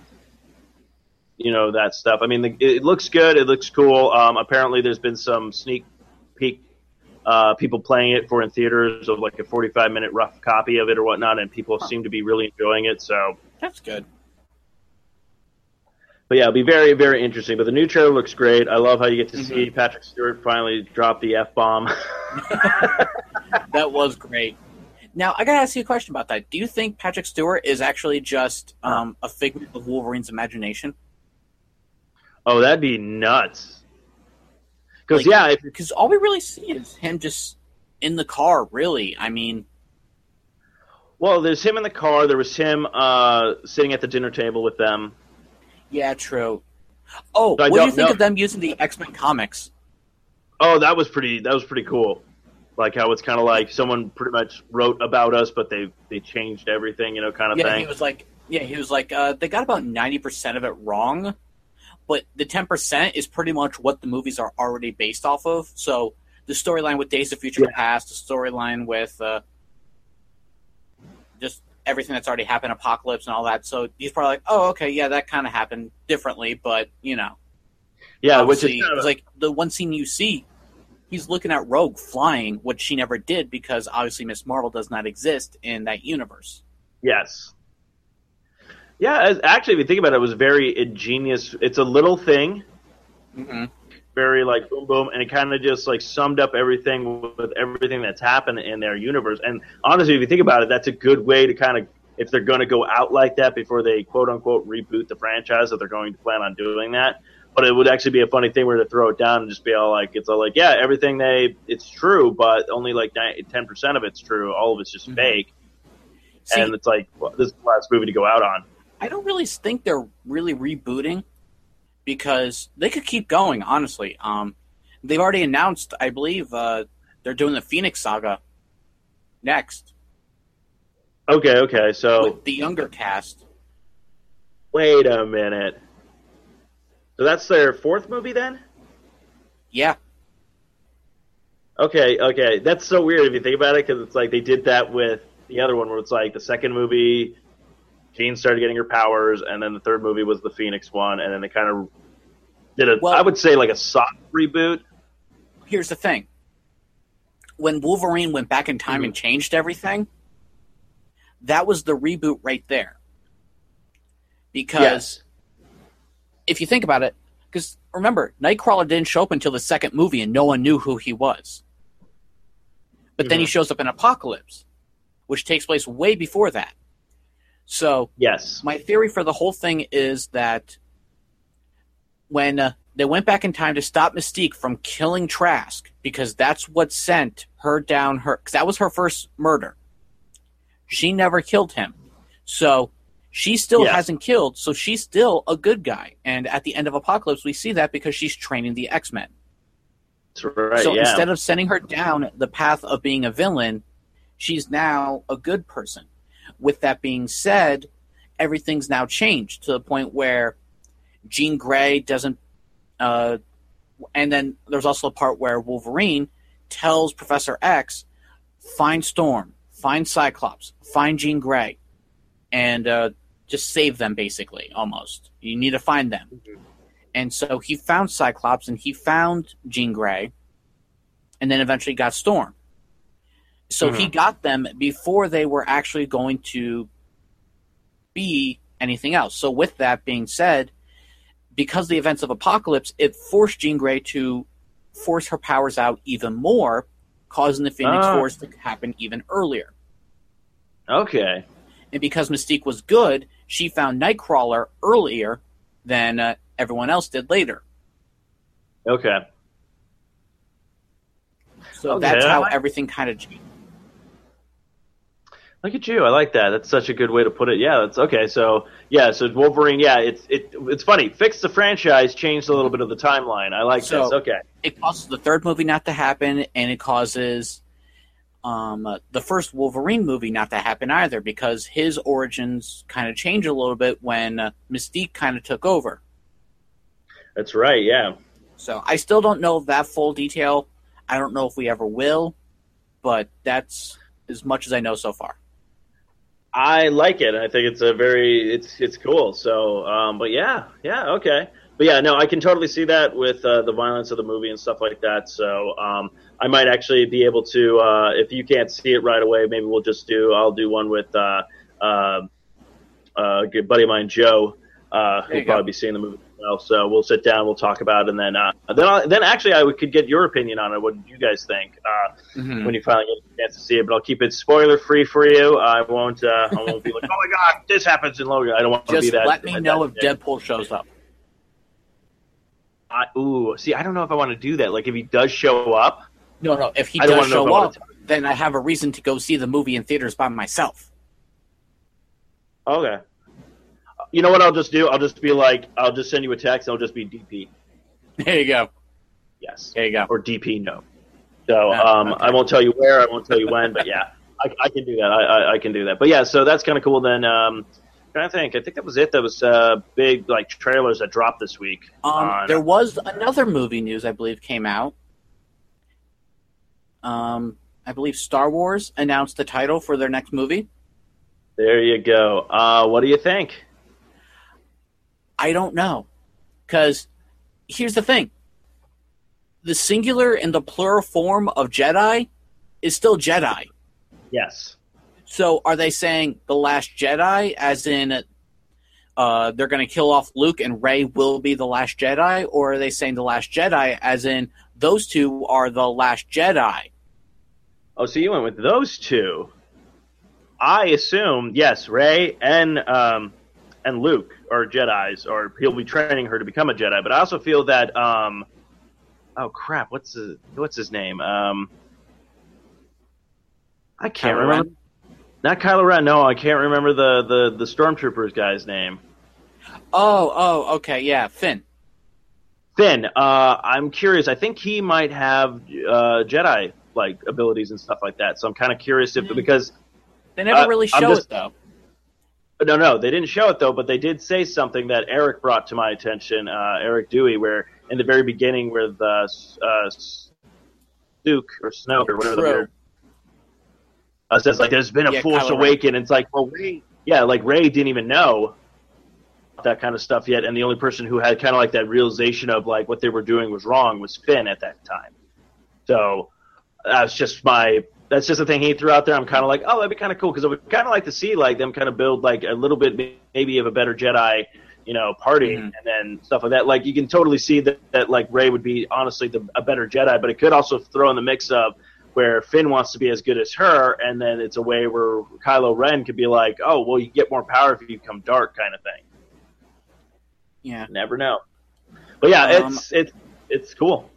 Speaker 4: You know that stuff. I mean, the, it looks good. It looks cool. Um, apparently, there's been some sneak peek uh, people playing it for in theaters of like a 45 minute rough copy of it or whatnot, and people seem to be really enjoying it. So,
Speaker 5: That's good.
Speaker 4: But yeah, it'll be very, very interesting. But the new trailer looks great. I love how you get to
Speaker 5: Mhm.
Speaker 4: see Patrick Stewart finally drop the f bomb. [laughs]
Speaker 5: That was great. Now I gotta ask you a question about that. Do you think Patrick Stewart is actually just um, a figment of Wolverine's imagination?
Speaker 4: oh, that'd be nuts. Because
Speaker 5: Like-
Speaker 4: yeah,
Speaker 5: Because all we really see is him just in the car. Really, I mean,
Speaker 4: well, there's him in the car. There was him uh, sitting at the dinner table with them.
Speaker 5: Yeah, true. Oh,
Speaker 4: I
Speaker 5: what do you think
Speaker 4: know-
Speaker 5: of them using the X Men comics?
Speaker 4: Oh, that was pretty. That was pretty cool. Like how it's kind of like someone pretty much wrote about us, but they they changed everything, you know, kind of
Speaker 5: Yeah,
Speaker 4: thing.
Speaker 5: he was like, yeah, he was like, uh, they got about ninety percent of it wrong, but the ten percent is pretty much what the movies are already based off of. So the storyline with Days of Future
Speaker 4: Yeah.
Speaker 5: Past, the storyline with uh, everything that's already happened, Apocalypse and all that. So he's probably like, oh, okay, yeah, that kind of happened differently, but you know,
Speaker 4: yeah, which is kind of
Speaker 5: it's like the one scene you see. He's looking at Rogue flying, which she never did because obviously Miss Marvel does not exist in that universe.
Speaker 4: Yes. Yeah, as, actually, if you think about it, it was very ingenious. It's a little thing,
Speaker 5: Mm-hmm.
Speaker 4: Very like boom boom, and it kind of just like summed up everything with everything that's happened in their universe. And honestly, if you think about it, that's a good way to kind of if they're going to go out like that before they quote unquote reboot the franchise, that they're going to plan on doing that. But it would actually be a funny thing where to throw it down and just be all like, it's all like, yeah, everything they, it's true, but only like ten percent of it's true. All of it's just
Speaker 5: Mhm.
Speaker 4: fake,
Speaker 5: See,
Speaker 4: and it's like well, this is the last movie to go out on.
Speaker 5: I don't really think they're really rebooting because they could keep going. Honestly, um, they've already announced, I believe, uh, they're doing the Phoenix Saga next
Speaker 4: Okay, okay. So
Speaker 5: with the younger cast.
Speaker 4: wait a minute. So that's their fourth movie then?
Speaker 5: Yeah,
Speaker 4: Okay, okay. That's so weird if you think about it because it's like they did that with the other one where it's like the second movie, Jean started getting her powers, and then the third movie was the Phoenix one, and then they kind of did a, I
Speaker 5: Well- I
Speaker 4: would say like a soft reboot.
Speaker 5: here's the thing: when Wolverine went back in time and mm-hmm. changed everything, that was the reboot right there. Because
Speaker 4: Yes.
Speaker 5: if you think about it, because remember, Nightcrawler didn't show up until the second movie, and no one knew who he was. But then he mm-hmm. shows up in Apocalypse, which takes place way before that. So
Speaker 4: Yes.
Speaker 5: my theory for the whole thing is that when uh, they went back in time to stop Mystique from killing Trask, because that's what sent her down her, because that was her first murder. She never killed him, so she still
Speaker 4: Yes.
Speaker 5: hasn't killed. So she's still a good guy. And at the end of Apocalypse, we see that because she's training the X Men.
Speaker 4: That's right.
Speaker 5: So
Speaker 4: yeah.
Speaker 5: instead of sending her down the path of being a villain, she's now a good person. With that being said, everything's now changed to the point where Jean Grey doesn't. Uh, and then there's also a part where Wolverine tells Professor X, find Storm, find Cyclops, find Jean Grey, and uh, just save them, basically, almost. You need to find them. And so he found Cyclops and he found Jean Grey, and then eventually got Storm. So he got them before they were actually going to be anything else. So, with that being said, because the events of Apocalypse, it forced Jean Grey to force her powers out even more, causing the Phoenix
Speaker 4: Ah.
Speaker 5: Force to happen even earlier.
Speaker 4: okay.
Speaker 5: And because Mystique was good, she found Nightcrawler earlier than uh, everyone else did later.
Speaker 4: Okay.
Speaker 5: So
Speaker 4: Okay,
Speaker 5: that's how everything kind of changed.
Speaker 4: Look at you. I like that. That's such a good way to put it. Yeah, that's okay. So yeah, so Wolverine. Yeah, it's it. It's funny. Fix the franchise, changed a little bit of the timeline. I like
Speaker 5: So-
Speaker 4: this. Okay.
Speaker 5: it causes the third movie not to happen, and it causes um, the first Wolverine movie not to happen either because his origins kind of change a little bit when uh, Mystique kind of took over.
Speaker 4: That's right. Yeah.
Speaker 5: So I still don't know that full detail. I don't know if we ever will, but that's as much as I know so far.
Speaker 4: I like it. I think it's a very it's it's cool. So, um, but yeah, yeah, okay. But yeah, no, I can totally see that with uh, the violence of the movie and stuff like that. So, um, I might actually be able to, uh, if you can't see it right away, maybe we'll just do. I'll do one with uh, uh, uh, a good buddy of mine, Joe. uh, who'll
Speaker 5: you go.
Speaker 4: probably be seeing the movie. So we'll sit down, we'll talk about, it, and then uh, then I, then actually I could get your opinion on it. What do you guys think? Uh,
Speaker 5: Mhm.
Speaker 4: when you finally get a chance to see it. But I'll keep it spoiler free for you. I won't. Uh, I won't be like, [laughs] oh my god, this happens in Logan. I don't want to be
Speaker 5: Just
Speaker 4: that.
Speaker 5: let me
Speaker 4: that-
Speaker 5: know if Deadpool shows up.
Speaker 4: I, ooh, see, I don't know if I want to do that. Like, if he does show up,
Speaker 5: No, no. If he does show
Speaker 4: I
Speaker 5: up, then I have a reason to go see the movie in theaters by myself.
Speaker 4: okay. You know what? I'll just do. I'll just be like, I'll just send you a text. I'll just be DP.
Speaker 5: There you go.
Speaker 4: Yes.
Speaker 5: There you go.
Speaker 4: Or DP no. So um,
Speaker 5: okay.
Speaker 4: I won't tell you where. I won't tell you when. But yeah, [laughs] I, I can do that. I, I, I can do that. But yeah, so that's kind of cool. Then um, to think. I think that was it. That was uh, big like trailers that dropped this week.
Speaker 5: Um,
Speaker 4: on-
Speaker 5: there was another movie news I believe came out. Um, I believe Star Wars announced the title for their next movie.
Speaker 4: There you go. Uh, what do you think?
Speaker 5: I don't know, because here's the thing: the singular and the plural form of Jedi is still Jedi.
Speaker 4: Yes.
Speaker 5: So are they saying the Last Jedi, as in uh, they're going to kill off Luke and Rey will be the Last Jedi, or are they saying the Last Jedi, as in those two are the Last Jedi?
Speaker 4: Oh, so you went with those two. I assume yes, Rey and um, and Luke are Jedi's, or he'll be training her to become a Jedi. But I also feel that um, oh crap, what's his, what's his name? Um, I can't
Speaker 5: Kylo
Speaker 4: remember.
Speaker 5: Ren?
Speaker 4: Not Kylo Ren. No, I can't remember the the the stormtroopers guy's name.
Speaker 5: Oh, oh, okay, yeah, Finn.
Speaker 4: Finn. Uh, I'm curious. I think he might have uh, Jedi like abilities and stuff like that. So I'm kind of curious if
Speaker 5: Mhm.
Speaker 4: because
Speaker 5: They never really show
Speaker 4: just-
Speaker 5: it though.
Speaker 4: No, no, they didn't show it though, but they did say something that Eric brought to my attention. Uh, Eric Dewey, where in the very beginning, where the uh, Duke or Snoke or whatever the
Speaker 5: True.
Speaker 4: weird uh, says, like, "There's been a
Speaker 5: Yeah,
Speaker 4: Force
Speaker 5: Kylo
Speaker 4: Awaken." It's like, well, Rey, yeah, like Rey didn't even know that kind of stuff yet, and the only person who had kind of like that realization of like what they were doing was wrong was Finn at that time. So that's just my that's just the thing he threw out there. I'm kind of like, oh, that'd be kind of cool because I would kind of like to see like them kind of build like a little bit maybe of a better Jedi, you know, party
Speaker 5: Mhm.
Speaker 4: and then stuff like that. Like you can totally see that, that like Rey would be honestly the, a better Jedi, but it could also throw in the mix of where Finn wants to be as good as her, and then it's a way where Kylo Ren could be like, oh, well, you get more power if you become dark, kind of thing.
Speaker 5: Yeah.
Speaker 4: Never know. But yeah,
Speaker 5: Um,
Speaker 4: it's it's it's cool.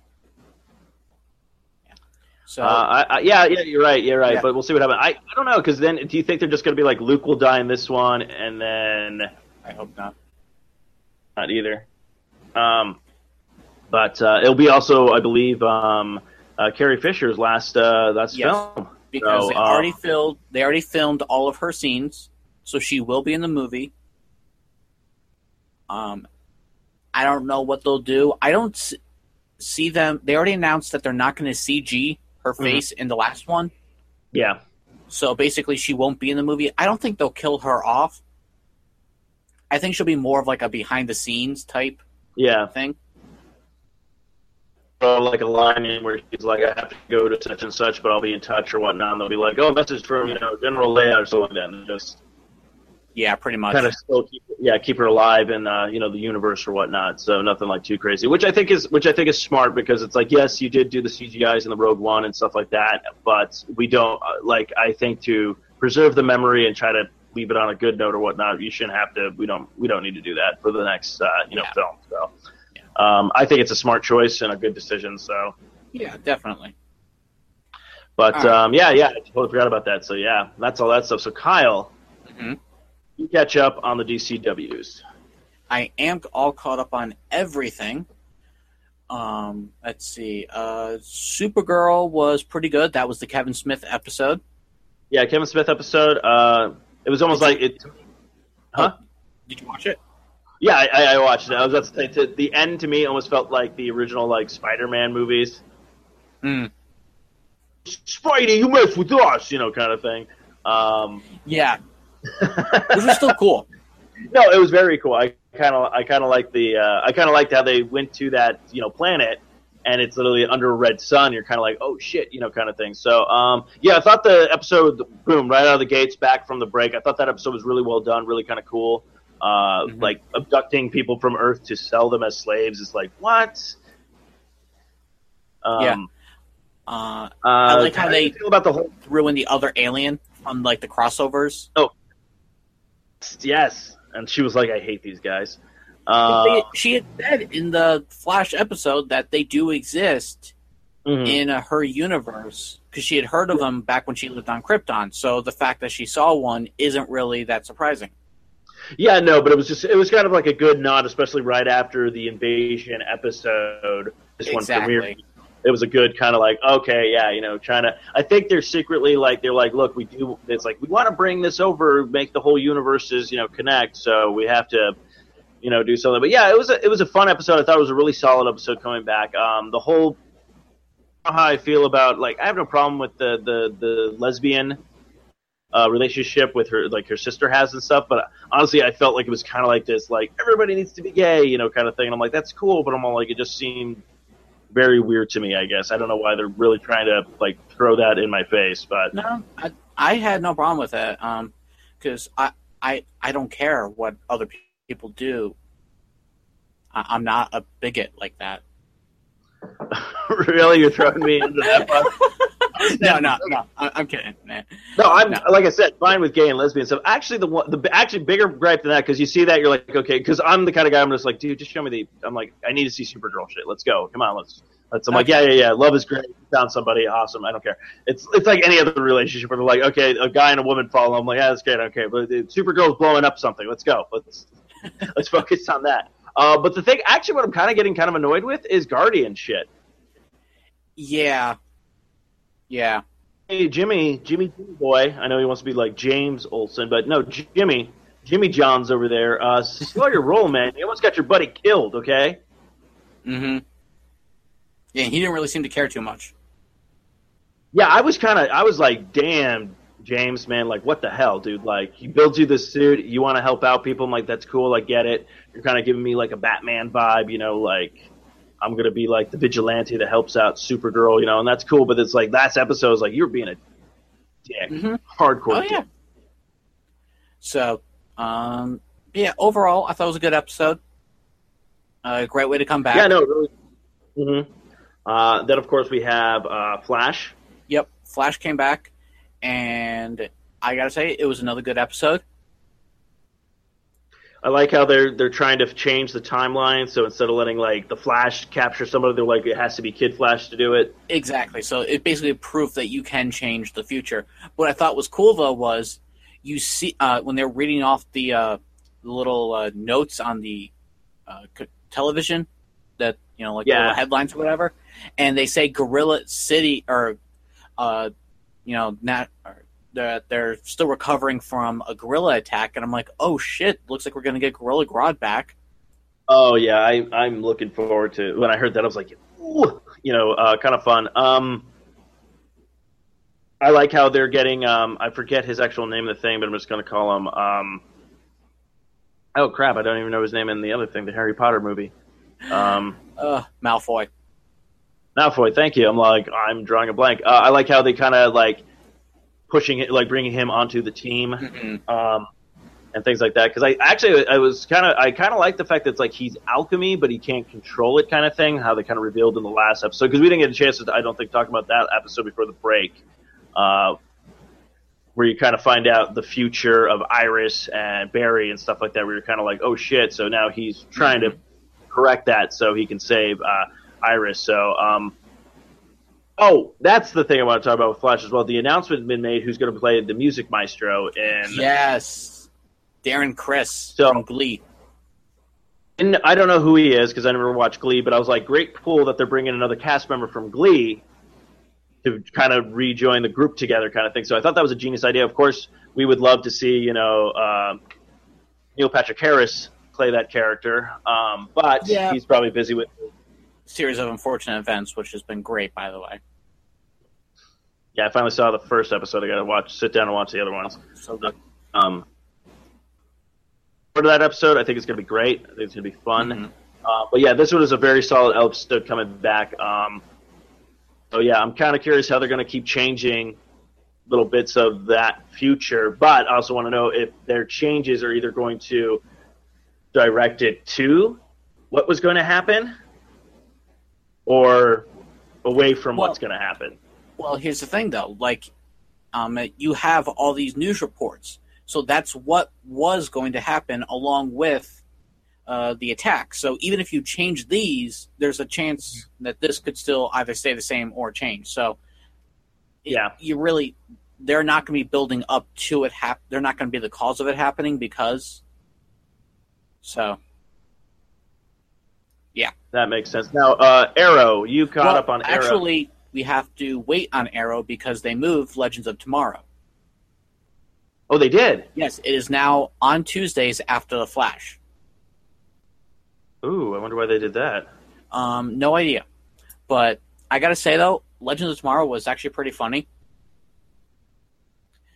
Speaker 5: So
Speaker 4: Uh, I, I, yeah, yeah, you're right, you're right.
Speaker 5: Yeah.
Speaker 4: But we'll see what happens. I, I don't know because then do you think they're just going to be like Luke will die in this one and then
Speaker 5: I hope not.
Speaker 4: not either? Um, but uh, it'll be also, I believe, um, uh, Carrie Fisher's last uh, last
Speaker 5: Yes.
Speaker 4: film.
Speaker 5: because
Speaker 4: So,
Speaker 5: they already filmed they already filmed all of her scenes, so she will be in the movie. Um, I don't know what they'll do. I don't see them. They already announced that they're not going to CG her
Speaker 4: Mhm.
Speaker 5: face in the last one,
Speaker 4: Yeah,
Speaker 5: so basically she won't be in the movie. I don't think they'll kill her off. I think she'll be more of like a behind the scenes type
Speaker 4: yeah.
Speaker 5: thing.
Speaker 4: Throw like a line in where she's like, I have to go to such and such, but I'll be in touch or whatnot. And they'll be like, oh, message from you know General Leia or something like that, and just
Speaker 5: Yeah, pretty much.
Speaker 4: kind of still keep yeah keep her alive in uh, you know the universe or whatnot. So nothing like too crazy, which I think is which I think is smart because it's like yes, you did do the CGI's in the Rogue One and stuff like that, but we don't uh, like I think to preserve the memory and try to leave it on a good note or whatnot. You shouldn't have to. We don't we don't need to do that for the next uh, you know
Speaker 5: Yeah.
Speaker 4: film. So um, I think it's a smart choice and a good decision. So.
Speaker 5: yeah, definitely.
Speaker 4: But
Speaker 5: right.
Speaker 4: um, yeah, yeah, I totally forgot about that. So yeah, that's all that stuff. So Kyle,
Speaker 5: Mhm.
Speaker 4: You catch up on the DCW's.
Speaker 5: I am all caught up on everything. Um, let's see. Uh, Supergirl was pretty good. That was the Kevin Smith episode.
Speaker 4: Yeah, Kevin Smith episode. Uh, it was almost like it. Huh?
Speaker 5: Did you watch it?
Speaker 4: Yeah, I, I I watched it. I was about to say to, the end to me almost felt like the original like Spider-Man movies.
Speaker 5: Hmm.
Speaker 4: Spidey, you mess with us, you know, kind of thing. Um,
Speaker 5: Yeah, which was still cool. [laughs]
Speaker 4: no, it was very cool. I kind of, I kind of like the, uh, I kind of liked how they went to that, you know, planet, and it's literally under a red sun. You're kind of like, oh shit, you know, kind of thing. So, um, yeah, I thought the episode, boom, right out of the gates, back from the break. I thought that episode was really well done, really kind of cool. Uh,
Speaker 5: Mhm.
Speaker 4: like abducting people from Earth to sell them as slaves is like what? Um,
Speaker 5: Yeah. Uh,
Speaker 4: Uh,
Speaker 5: like how they-
Speaker 4: feel about the whole.
Speaker 5: threw in the other alien on like the crossovers.
Speaker 4: Yes, and she was like, "I hate these guys." Uh,
Speaker 5: They- she had said in the Flash episode that they do exist
Speaker 4: mhm.
Speaker 5: in uh, her universe because she had heard of them back when she lived on Krypton. So the fact that she saw one isn't really that surprising.
Speaker 4: Yeah, no, but it was just it was kind of like a good nod, especially right after the invasion episode. This one
Speaker 5: Exactly.
Speaker 4: premiered. It was a good kind of like, okay, yeah, you know, trying to. I think they're secretly like they're like, look, we do. It's like we want to bring this over, make the whole universes, you know, connect. So we have to, you know, do something. But yeah, it was a, it was a fun episode. I thought it was a really solid episode coming back. Um, the whole how I feel about like I have no problem with the the the lesbian uh, relationship with her like her sister has and stuff, but honestly, I felt like it was kind of like this, like everybody needs to be gay, you know, kind of thing. And I'm like, that's cool, but I'm all like, it just seemed very weird to me. I guess I don't know why they're really trying to like throw that in my face, but
Speaker 5: No, I, I had no problem with it because um, I, I I don't care what other people do. I, I'm not a bigot like that. [laughs]
Speaker 4: really, you're throwing me into that. bus? [laughs] [laughs]
Speaker 5: no, no, no. I, I'm kidding, man.
Speaker 4: No, I'm
Speaker 5: No.
Speaker 4: like I said, fine with gay and lesbian stuff. Actually, the one, the actually bigger gripe than that because you see that you're like, okay, because I'm the kind of guy I'm just like, dude, just show me the. I'm like, I need to see Supergirl shit. Let's go. Come on, let's. Let's. I'm like, yeah, yeah, yeah. Love is great. Found somebody awesome. I don't care. It's it's like any other relationship where they're like, okay, a guy and a woman fall. I'm like, yeah, that's great. Okay, but Supergirl's blowing up something. Let's go. Let's [laughs] let's focus on that. Uh, but the thing, actually, what I'm kind of getting kind of annoyed with is Guardian shit.
Speaker 5: Yeah, yeah.
Speaker 4: Hey, Jimmy, Jimmy Jimmy boy. I know he wants to be like James Olsen, but no, Jimmy, Jimmy John's over there. Uh, slow your roll, man. You almost got your buddy killed. Okay.
Speaker 5: Mm-hmm. Yeah, he didn't really seem to care too much.
Speaker 4: Yeah, I was kind of, I was like, damn, James, man, like, what the hell, dude? Like, he builds you this suit. You want to help out people. I'm like, that's cool. I get it. You're kind of giving me like a Batman vibe, you know, like. I'm gonna be like the vigilante that helps out Supergirl, you know, and that's cool. But it's like last episode was like you're being a dick,
Speaker 5: Mhm.
Speaker 4: hardcore.
Speaker 5: Oh
Speaker 4: dick.
Speaker 5: yeah. So, um, yeah. Overall, I thought it was a good episode. A great way to come back.
Speaker 4: Yeah, no, really. Mm-hmm. Uh, then, of course, we have uh, Flash.
Speaker 5: Yep. Flash came back, and I gotta say, it was another good episode.
Speaker 4: I like how they're they're trying to change the timeline. So instead of letting like the Flash capture somebody, they're like it has to be Kid Flash to do it.
Speaker 5: Exactly. So it basically proof that you can change the future. What I thought was cool though was you see uh, when they're reading off the uh, little uh, notes on the uh, c- television that you know like the
Speaker 4: Yeah.
Speaker 5: headlines or whatever, and they say Gorilla City or uh, you know not. Or, that they're still recovering from a gorilla attack, and I'm like, oh shit! Looks like we're gonna get Gorilla Grodd back.
Speaker 4: Oh yeah, I I'm looking forward to. When I heard that, I was like, Ooh, you know, uh, kind of fun. Um, I like how they're getting. Um, I forget his actual name of the thing, but I'm just gonna call him. Um, oh crap! I don't even know his name in the other thing, the Harry Potter movie. Um,
Speaker 5: Uh, Malfoy.
Speaker 4: Malfoy, thank you. I'm like, I'm drawing a blank. Uh, I like how they kind of like pushing it, like bringing him onto the team,
Speaker 5: Mm-mm.
Speaker 4: um, and things like that. Because I actually, I was kind of, I kind of like the fact that it's like he's alchemy, but he can't control it, kind of thing. How they kind of revealed in the last episode, because we didn't get a chance to, I don't think, talk about that episode before the break, uh, where you kind of find out the future of Iris and Barry and stuff like that. Where you're kind of like, oh shit! So now he's trying to correct that so he can save uh, Iris. So, um, oh, that's the thing I want to talk about with Flash as well. The announcement has been made who's going to play the music maestro in.
Speaker 5: Yes, Darren Criss
Speaker 4: So-
Speaker 5: from Glee.
Speaker 4: And I don't know who he is because I never watched Glee, but I was like, great, cool that they're bringing another cast member from Glee to kind of rejoin the group together, kind of thing. So I thought that was a genius idea. Of course, we would love to see, you know, uh, Neil Patrick Harris play that character, um, but
Speaker 5: Yeah.
Speaker 4: he's probably busy with
Speaker 5: series of unfortunate events, which has been great, by the way.
Speaker 4: Yeah, I finally saw the first episode. I got to watch, sit down and watch the other ones.
Speaker 5: So good.
Speaker 4: Um, for that episode, I think it's going to be great. I think it's going to be fun.
Speaker 5: Mhm.
Speaker 4: Uh, but yeah, this one is a very solid episode coming back. Um, so yeah, I'm kind of curious how they're going to keep changing little bits of that future. But I also want to know if their changes are either going to direct it to what was going to happen or away from
Speaker 5: Well-
Speaker 4: what's going to happen.
Speaker 5: Well, here's the thing, though. Like, um, you have all these news reports, so that's what was going to happen along with uh, the attack. So even if you change these, there's a chance that this could still either stay the same or change. So,
Speaker 4: Yeah.
Speaker 5: you really they're not going to be building up to it. Hap- they're not going to be the cause of it happening because. So Yeah,
Speaker 4: That makes sense. Now, uh, Arrow, you caught
Speaker 5: Well,
Speaker 4: up on Arrow.
Speaker 5: actually, we have to wait on Arrow because they moved Legends of Tomorrow.
Speaker 4: Oh, they did.
Speaker 5: Yes, it is now on Tuesdays after the Flash.
Speaker 4: Ooh, I wonder why they did that.
Speaker 5: Um, no idea, but I gotta say though, Legends of Tomorrow was actually pretty funny.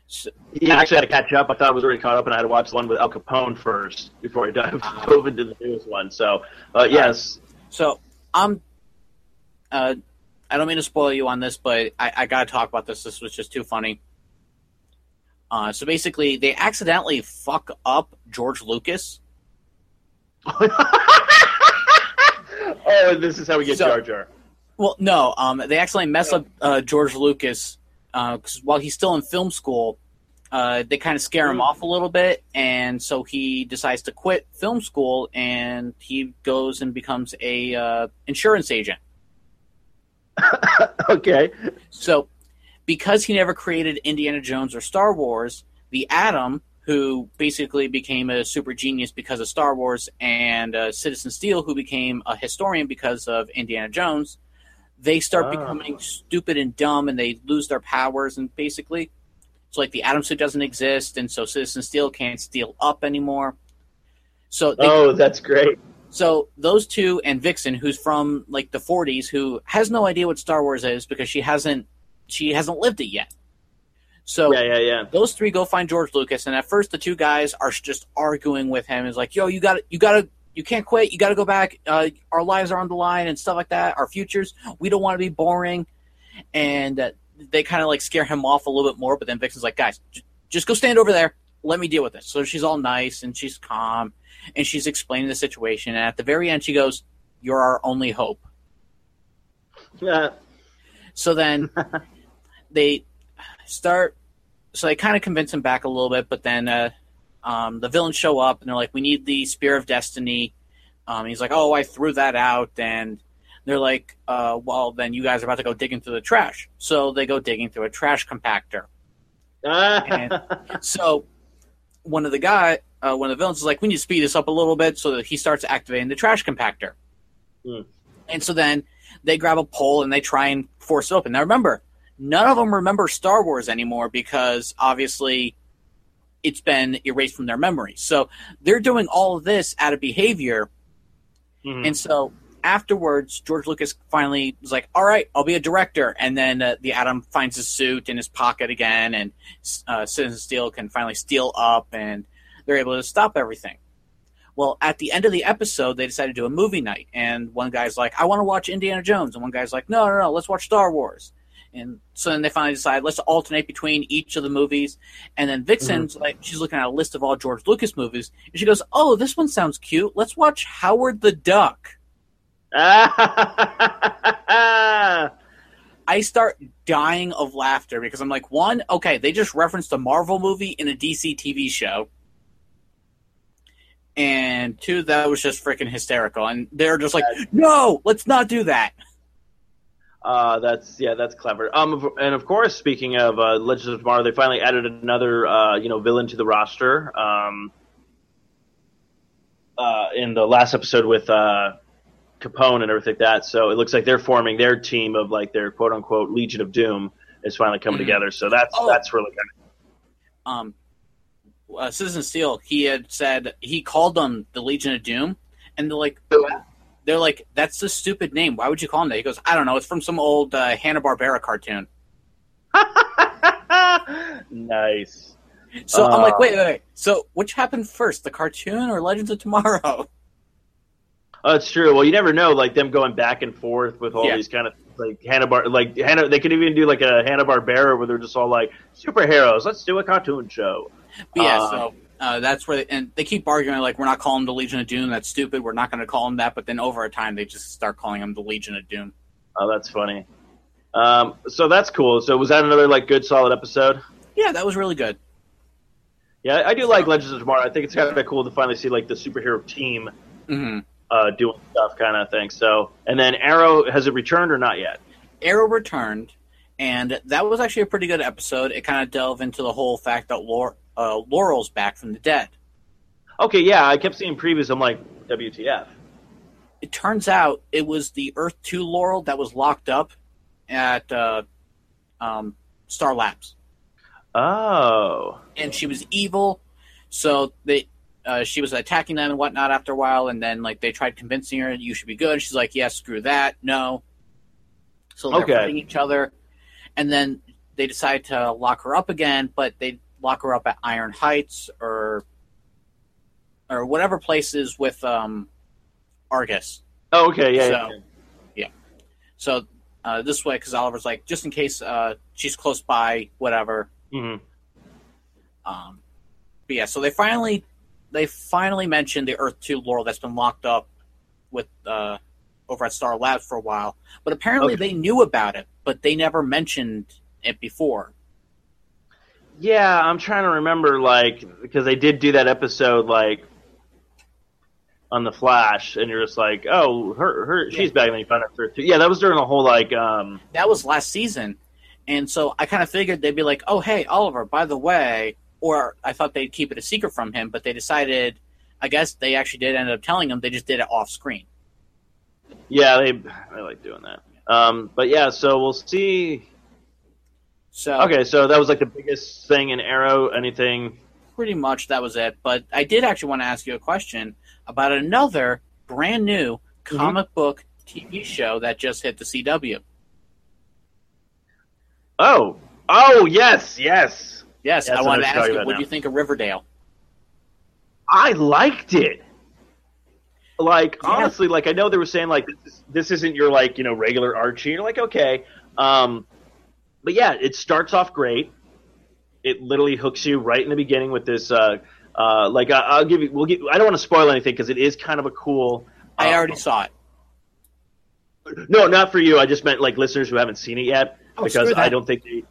Speaker 5: So,
Speaker 4: Yeah, I actually had to catch up. I thought I was already caught up, and I had to watch the one with Al Capone first before I dive, dove [laughs] into the newest one. So, uh, yes,
Speaker 5: so I'm. Uh, I don't mean to spoil you on this, but I, I gotta talk about this. This was just too funny. Uh, so basically, they accidentally fuck up George Lucas. [laughs]
Speaker 4: oh, this is how we get
Speaker 5: So-
Speaker 4: Jar Jar.
Speaker 5: Well, no, um, they accidentally mess up uh, George Lucas because while he's still in film school, uh, they kind of scare him off a little bit, and so he decides to quit film school and he goes and becomes a uh, insurance agent. [laughs]
Speaker 4: okay.
Speaker 5: So, because he never created Indiana Jones or Star Wars, the Atom, who basically became a super genius because of Star Wars, and uh, Citizen Steel, who became a historian because of Indiana Jones, they start
Speaker 4: Ah.
Speaker 5: becoming stupid and dumb, and they lose their powers, and basically, it's like the Atom suit doesn't exist, and so Citizen Steel can't steal up anymore. So they
Speaker 4: Oh, that's great.
Speaker 5: So those two and Vixen, who's from like the 40s, who has no idea what Star Wars is because she hasn't she hasn't lived it yet. So
Speaker 4: Yeah, yeah, yeah.
Speaker 5: those three go find George Lucas, and at first the two guys are just arguing with him. Is like, yo, you got you got to you can't quit. You got to go back. Uh, our lives are on the line and stuff like that. Our futures. We don't want to be boring, and uh, they kind of like scare him off a little bit more. But then Vixen's like, guys, j- just go stand over there. Let me deal with this. So she's all nice and she's calm and she's explaining the situation. And at the very end, she goes, "You're our only hope."
Speaker 4: Yeah.
Speaker 5: So then [laughs] they start. So they kind of convince him back a little bit, but then uh, um, the villains show up and they're like, "We need the spear of destiny." Um, he's like, "Oh, I threw that out," and they're like, uh, "Well, then you guys are about to go digging through the trash." So they go digging through a trash compactor. [laughs] And- So one of the guy, uh, one of the villains is like, "We need to speed this up a little bit," so that he starts activating the trash compactor.
Speaker 4: Hmm.
Speaker 5: And so then they grab a pole and they try and force it open. Now remember, none of them remember Star Wars anymore because obviously it's been erased from their memory. So they're doing all of this out of behavior.
Speaker 4: Mhm.
Speaker 5: And so afterwards, George Lucas finally was like, "All right, I'll be a director." And then uh, the Atom finds his suit in his pocket again, and uh, Citizen Steel can finally steal up, and they're able to stop everything. Well, at the end of the episode, they decided to do a movie night, and one guy's like, "I want to watch Indiana Jones," and one guy's like, "No, no, no, let's watch Star Wars." And so then they finally decide, let's alternate between each of the movies. And then Vixen's mm-hmm. like, she's looking at a list of all George Lucas movies, and she goes, "Oh, this one sounds cute. Let's watch Howard the Duck." [laughs] I start dying of laughter because I'm like, one, okay, they just referenced a Marvel movie in a DC TV show. And two, that was just freaking hysterical. And they're just like, no, let's not do that.
Speaker 4: Uh, that's yeah, that's clever. Um, and of course, speaking of uh, Legends of Tomorrow, they finally added another uh, you know villain to the roster. Um, uh, in the last episode with uh, Capone and everything like that. So it looks like they're forming their team of like their quote unquote Legion of Doom is finally coming
Speaker 5: Mhm.
Speaker 4: together. So that's
Speaker 5: Oh.
Speaker 4: that's really kind
Speaker 5: Um, uh, Citizen Steel, he had said, he called them the Legion of Doom. And they're like, they're like, that's a stupid name. Why would you call them that? He goes, I don't know. It's from some old uh, Hanna-Barbera cartoon. [laughs]
Speaker 4: nice.
Speaker 5: So I'm like,
Speaker 4: Uh,
Speaker 5: wait, wait, wait. So which happened first, the cartoon or Legends of Tomorrow? [laughs]
Speaker 4: Oh, that's true. Well, you never know, like them going back and forth with all
Speaker 5: Yeah.
Speaker 4: these kind of like Hanna Bar, like Hanna. They could even do like a Hanna Barbera where they're just all like superheroes. Let's do a cartoon show.
Speaker 5: But yeah,
Speaker 4: Uh,
Speaker 5: so uh, that's where, they, and they keep arguing like, we're not calling them the Legion of Doom. That's stupid. We're not going to call them that. But then over a time, they just start calling them the Legion of Doom.
Speaker 4: Oh, that's funny. Um, so that's cool. So was that another like good solid episode?
Speaker 5: Yeah, that was really good.
Speaker 4: Yeah, I do like Legends of Tomorrow. I think it's kind of cool to finally see like the superhero team
Speaker 5: hmm
Speaker 4: uh, doing stuff, kind of thing. So, and then Arrow has it returned or not yet?
Speaker 5: Arrow returned, and that was actually a pretty good episode. It kind of delved into the whole fact that Laur- uh, Laurel's back from the dead.
Speaker 4: Okay, yeah, I kept seeing previews. I'm like, WTF?
Speaker 5: It turns out it was the Earth Two Laurel that was locked up at uh, um, Star Labs.
Speaker 4: Oh,
Speaker 5: and she was evil. So they, uh, she was attacking them and whatnot after a while, and then like they tried convincing her you should be good. She's like, yeah, screw that, no. So they're
Speaker 4: Okay.
Speaker 5: fighting each other, and then they decide to lock her up again, but they lock her up at Iron Heights or or whatever places with um, Argus.
Speaker 4: oh, okay, yeah,
Speaker 5: So-
Speaker 4: yeah.
Speaker 5: So uh, this way, because Oliver's like, just in case uh, she's close by, whatever.
Speaker 4: Mm-hmm.
Speaker 5: Um, but yeah, so they finally they finally mentioned the Earth Two Laurel that's been locked up with uh, over at Star Labs for a while. But apparently
Speaker 4: Okay.
Speaker 5: they knew about it, but they never mentioned it before.
Speaker 4: Yeah, I'm trying to remember, like, because they did do that episode, like, on the Flash, and you're just like, oh, her, her, she's back, and then you find out her too. Yeah, that was during the whole like, um,
Speaker 5: That was last season, and so I kind of figured they'd be like, "Oh, hey, Oliver, by the way," or I thought they'd keep it a secret from him, but they decided. I guess they actually did end up telling him. They just did it off screen.
Speaker 4: yeah, they, they like doing that. Um, but yeah, so we'll see.
Speaker 5: So
Speaker 4: Okay, so that was like the biggest thing in Arrow. Anything?
Speaker 5: pretty much that was it. But I did actually want to ask you a question about another brand new comic book TV show that just hit the CW.
Speaker 4: Oh, oh, yes, yes.
Speaker 5: Yes,
Speaker 4: That's
Speaker 5: I wanted to ask you, what do you think of Riverdale?
Speaker 4: I liked it. Like
Speaker 5: Yeah.
Speaker 4: honestly, like I know they were saying like this, is, this isn't your like you know regular Archie. You're like okay, um, but yeah, it starts off great. It literally hooks you right in the beginning with this. Uh, uh, like I, I'll give you, we'll give. I don't want to spoil anything because it is kind of a cool.
Speaker 5: I
Speaker 4: uh,
Speaker 5: already saw it.
Speaker 4: No, not for you. I just meant like listeners who haven't seen it yet
Speaker 5: Oh,
Speaker 4: because I don't think they.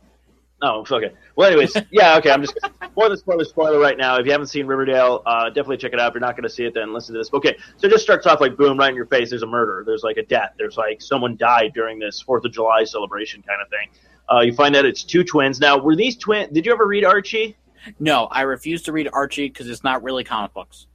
Speaker 4: Oh, okay. Well, anyways, [laughs] yeah, okay. I'm just more than spoiler spoiler right now. If you haven't seen Riverdale, uh, definitely check it out. If you're not going to see it, then listen to this. Okay, so it just starts off like boom, right in your face. There's a murder. There's like a death. There's like someone died during this Fourth of July celebration kind of thing. Uh, you find out it's two twins. Now, were these twins? Did you ever read Archie?
Speaker 5: No, I refuse to read Archie because it's not really comic books.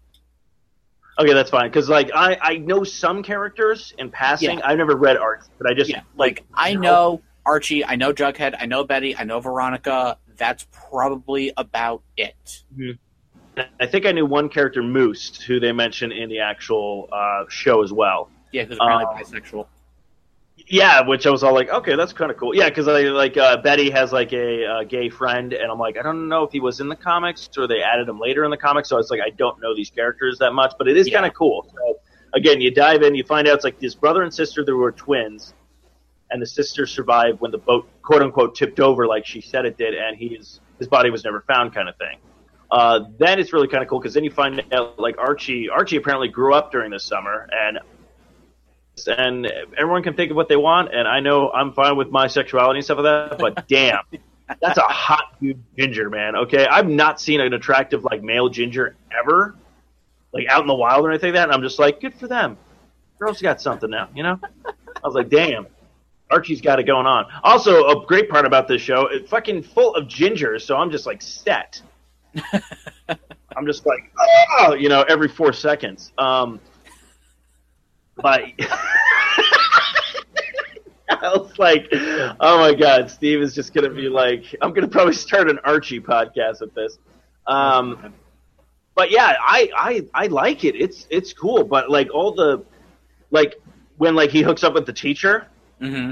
Speaker 4: Okay, that's fine. Because like I I know some characters in passing.
Speaker 5: Yeah.
Speaker 4: I've never read Archie, but I just
Speaker 5: Yeah, like I know Archie, I know Jughead, I know Betty, I know Veronica. That's probably about it.
Speaker 4: I think I knew one character, Moose, who they mentioned in the actual uh, show as well.
Speaker 5: Yeah, who's apparently
Speaker 4: Oh.
Speaker 5: bisexual.
Speaker 4: Yeah, which I was all like, okay, that's kind of cool. Yeah, because I like uh, Betty has like a uh, gay friend, and I'm like, I don't know if he was in the comics or they added him later in the comics. So it's like I don't know these characters that much, but it is
Speaker 5: Yeah.
Speaker 4: kind of cool. So again, you dive in, you find out it's like this brother and sister that were twins, and the sister survived when the boat quote unquote tipped over, like she said it did, and he's his body was never found, kind of thing. Uh, then it's really kind of cool because then you find out like Archie. Archie apparently grew up during the summer, and and everyone can think of what they want. And I know I'm fine with my sexuality and stuff like that, but [laughs] damn, that's a hot dude ginger, man. Okay, I've not seen an attractive like male ginger ever, like out in the wild or anything like that. And I'm just like, good for them. Girls got something now, you know. I was like, damn. Archie's got it going on. Also, a great part about this show, it's fucking full of gingers, so I'm just like set. [laughs] I'm just like, oh, you know, every four seconds. Um, but [laughs] I was like, oh my god, Steve is just gonna be like, I'm gonna probably start an Archie podcast with this. Um, but yeah, I, I I like it. It's it's cool, but like all the like when like he hooks up with the teacher
Speaker 5: hmm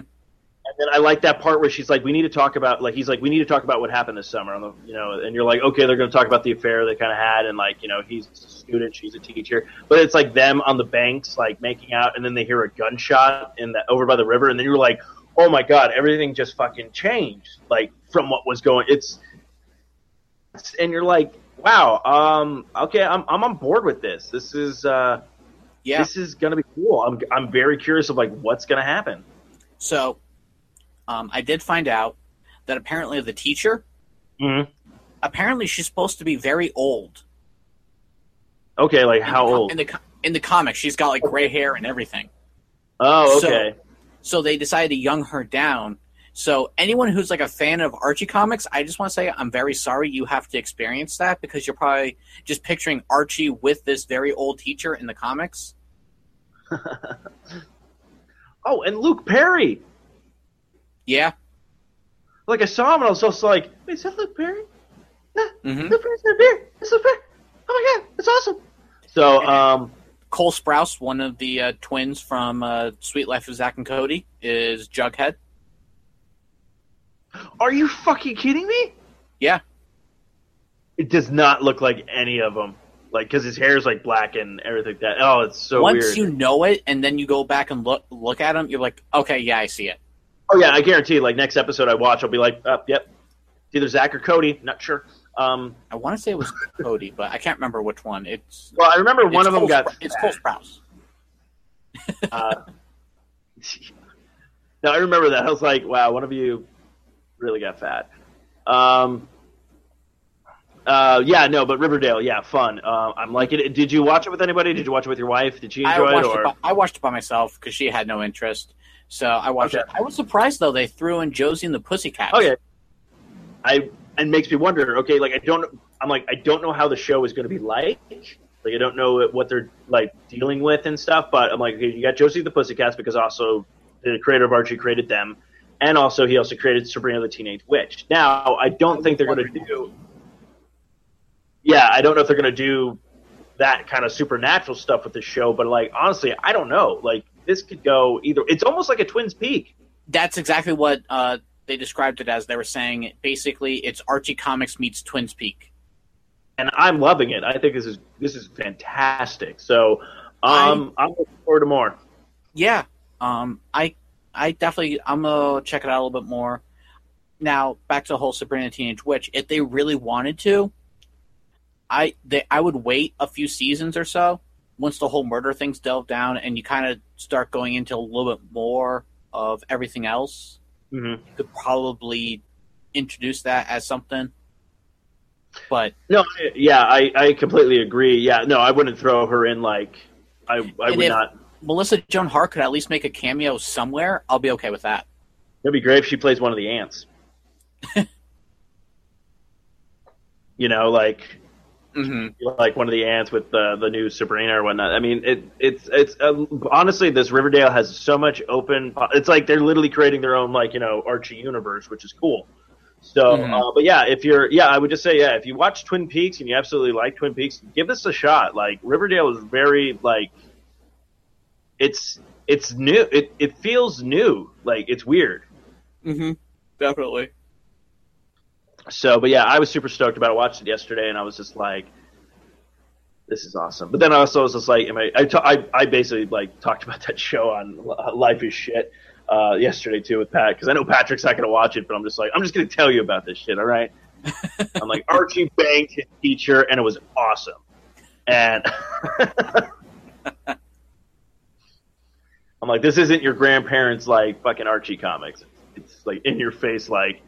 Speaker 4: and then I like that part where she's like, "We need to talk about like he's like, we need to talk about what happened this summer." On the you know, and you're like, "Okay, they're going to talk about the affair they kind of had," and like you know, he's a student, she's a teacher, but it's like them on the banks like making out, and then they hear a gunshot in the over by the river, and then you're like, "Oh my god, everything just fucking changed!" Like from what was going, it's, and you're like, "Wow, um, okay, I'm I'm on board with this. This is uh,
Speaker 5: Yeah.
Speaker 4: this is going to be cool. I'm I'm very curious of like what's going to happen."
Speaker 5: So, um, I did find out that apparently the teacher,
Speaker 4: Mhm.
Speaker 5: apparently she's supposed to be very old.
Speaker 4: Okay, like
Speaker 5: In
Speaker 4: how
Speaker 5: the
Speaker 4: old?
Speaker 5: In the in the comics, she's got like gray hair and everything.
Speaker 4: Oh,
Speaker 5: So-
Speaker 4: okay.
Speaker 5: So they decided to young her down. So anyone who's like a fan of Archie comics, I just want to say I'm very sorry you have to experience that because you're probably just picturing Archie with this very old teacher in the comics. [laughs]
Speaker 4: oh, and Luke Perry.
Speaker 5: Yeah.
Speaker 4: Like I saw him and I was just like, "Wait, is that Luke Perry?
Speaker 5: hmm
Speaker 4: Luke Perry's in a. It's Luke Perry. Oh my god, it's awesome." So, um,
Speaker 5: Cole Sprouse, one of the uh, twins from uh, Suite Life of Zack and Cody, is Jughead.
Speaker 4: are you fucking kidding me?
Speaker 5: Yeah.
Speaker 4: It does not look like any of them. Like, because his hair is like black and everything like that. Oh, it's so
Speaker 5: Once
Speaker 4: weird.
Speaker 5: you know it, and then you go back and look look at him, you're like, okay, yeah, I see it.
Speaker 4: Oh yeah, I guarantee. Like next episode I watch, I'll be like, uh, "Yep, it's either Zach or Cody." Not sure. Um,
Speaker 5: I want to say it was Cody, but I can't remember which one. It's
Speaker 4: well, I remember one of them
Speaker 5: Cole
Speaker 4: got.
Speaker 5: Spr- it's Cole Sprouse. [laughs]
Speaker 4: Uh, no, I remember that. I was like, wow, one of you really got fat. Um, uh, yeah, no, but Riverdale, yeah, fun. Uh, I'm liking it. Did you watch it with anybody? Did you watch it with your wife? Did she
Speaker 5: I
Speaker 4: enjoy it? Or
Speaker 5: it, by, I watched it by myself because she had no interest. So I watched
Speaker 4: Okay.
Speaker 5: it. I was surprised though they threw in Josie and the Pussycats.
Speaker 4: Oh, okay, I and makes me wonder. Okay, like I don't. I'm like I don't know how the show is going to be like. Like I don't know what they're like dealing with and stuff. But I'm like, okay, you got Josie the Pussycats because also the creator of Archie created them, and also he also created Sabrina the Teenage Witch. Now I don't think they're going to do. Yeah, I don't know if they're going to do that kind of supernatural stuff with the show, but like honestly, I don't know. Like this could go either. It's almost like a Twins Peak.
Speaker 5: That's exactly what uh, they described it as. They were saying basically it's Archie Comics meets Twins Peak.
Speaker 4: and I'm loving it. I think this is this is fantastic. So um, I'm looking forward to more.
Speaker 5: Yeah. Um, I I definitely I'm gonna check it out a little bit more. Now back to the whole Sabrina Teenage Witch. If they really wanted to, I they I would wait a few seasons or so once the whole murder thing's delved down and you kind of start going into a little bit more of everything else.
Speaker 4: hmm
Speaker 5: You could probably introduce that as something. But
Speaker 4: No, yeah, I, I completely agree. Yeah, no, I wouldn't throw her in like I I would not.
Speaker 5: Melissa Joan Hart could at least make a cameo somewhere. I'll be okay with that.
Speaker 4: It'd be great if she plays one of the ants. [laughs] you know, like
Speaker 5: Mm-hmm.
Speaker 4: like one of the ants with the the new Sabrina or whatnot. I mean, it it's it's uh, honestly this Riverdale has so much open. It's like they're literally creating their own like you know Archie universe, which is cool. So,
Speaker 5: Mhm.
Speaker 4: uh, but yeah, if you're yeah, I would just say yeah, if you watch Twin Peaks and you absolutely like Twin Peaks, give this a shot. Like Riverdale is very like it's it's new. It it feels new. Like it's weird.
Speaker 5: Mm-hmm. Definitely.
Speaker 4: So, but yeah, I was super stoked about it. Watched it yesterday, and I was just like, "This is awesome." But then I also was just like, "Am I?" I, ta- I, I basically like talked about that show on Life is Shit uh, yesterday too with Pat because I know Patrick's not going to watch it, but I'm just like, I'm just going to tell you about this shit. All right? [laughs] I'm like Archie banged his teacher, and it was awesome. And [laughs] I'm like, this isn't your grandparents' like fucking Archie comics. It's like in your face, like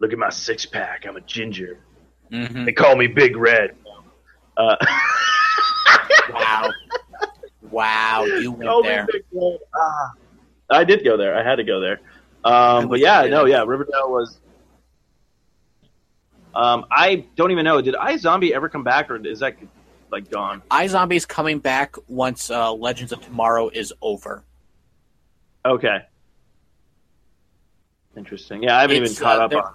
Speaker 4: look at my six pack. I'm a ginger.
Speaker 5: Mm-hmm.
Speaker 4: They call me Big Red. Uh, [laughs]
Speaker 5: Wow. wow, you went there.
Speaker 4: Big Red. Ah. I did go there. I had to go there. Um, but yeah, no, yeah, Riverdale was. Um, I don't even know. Did iZombie ever come back, or is that like gone?
Speaker 5: iZombie's coming back once uh, Legends of Tomorrow is over.
Speaker 4: Okay. Interesting. Yeah, I haven't
Speaker 5: It's,
Speaker 4: even caught
Speaker 5: uh,
Speaker 4: up on.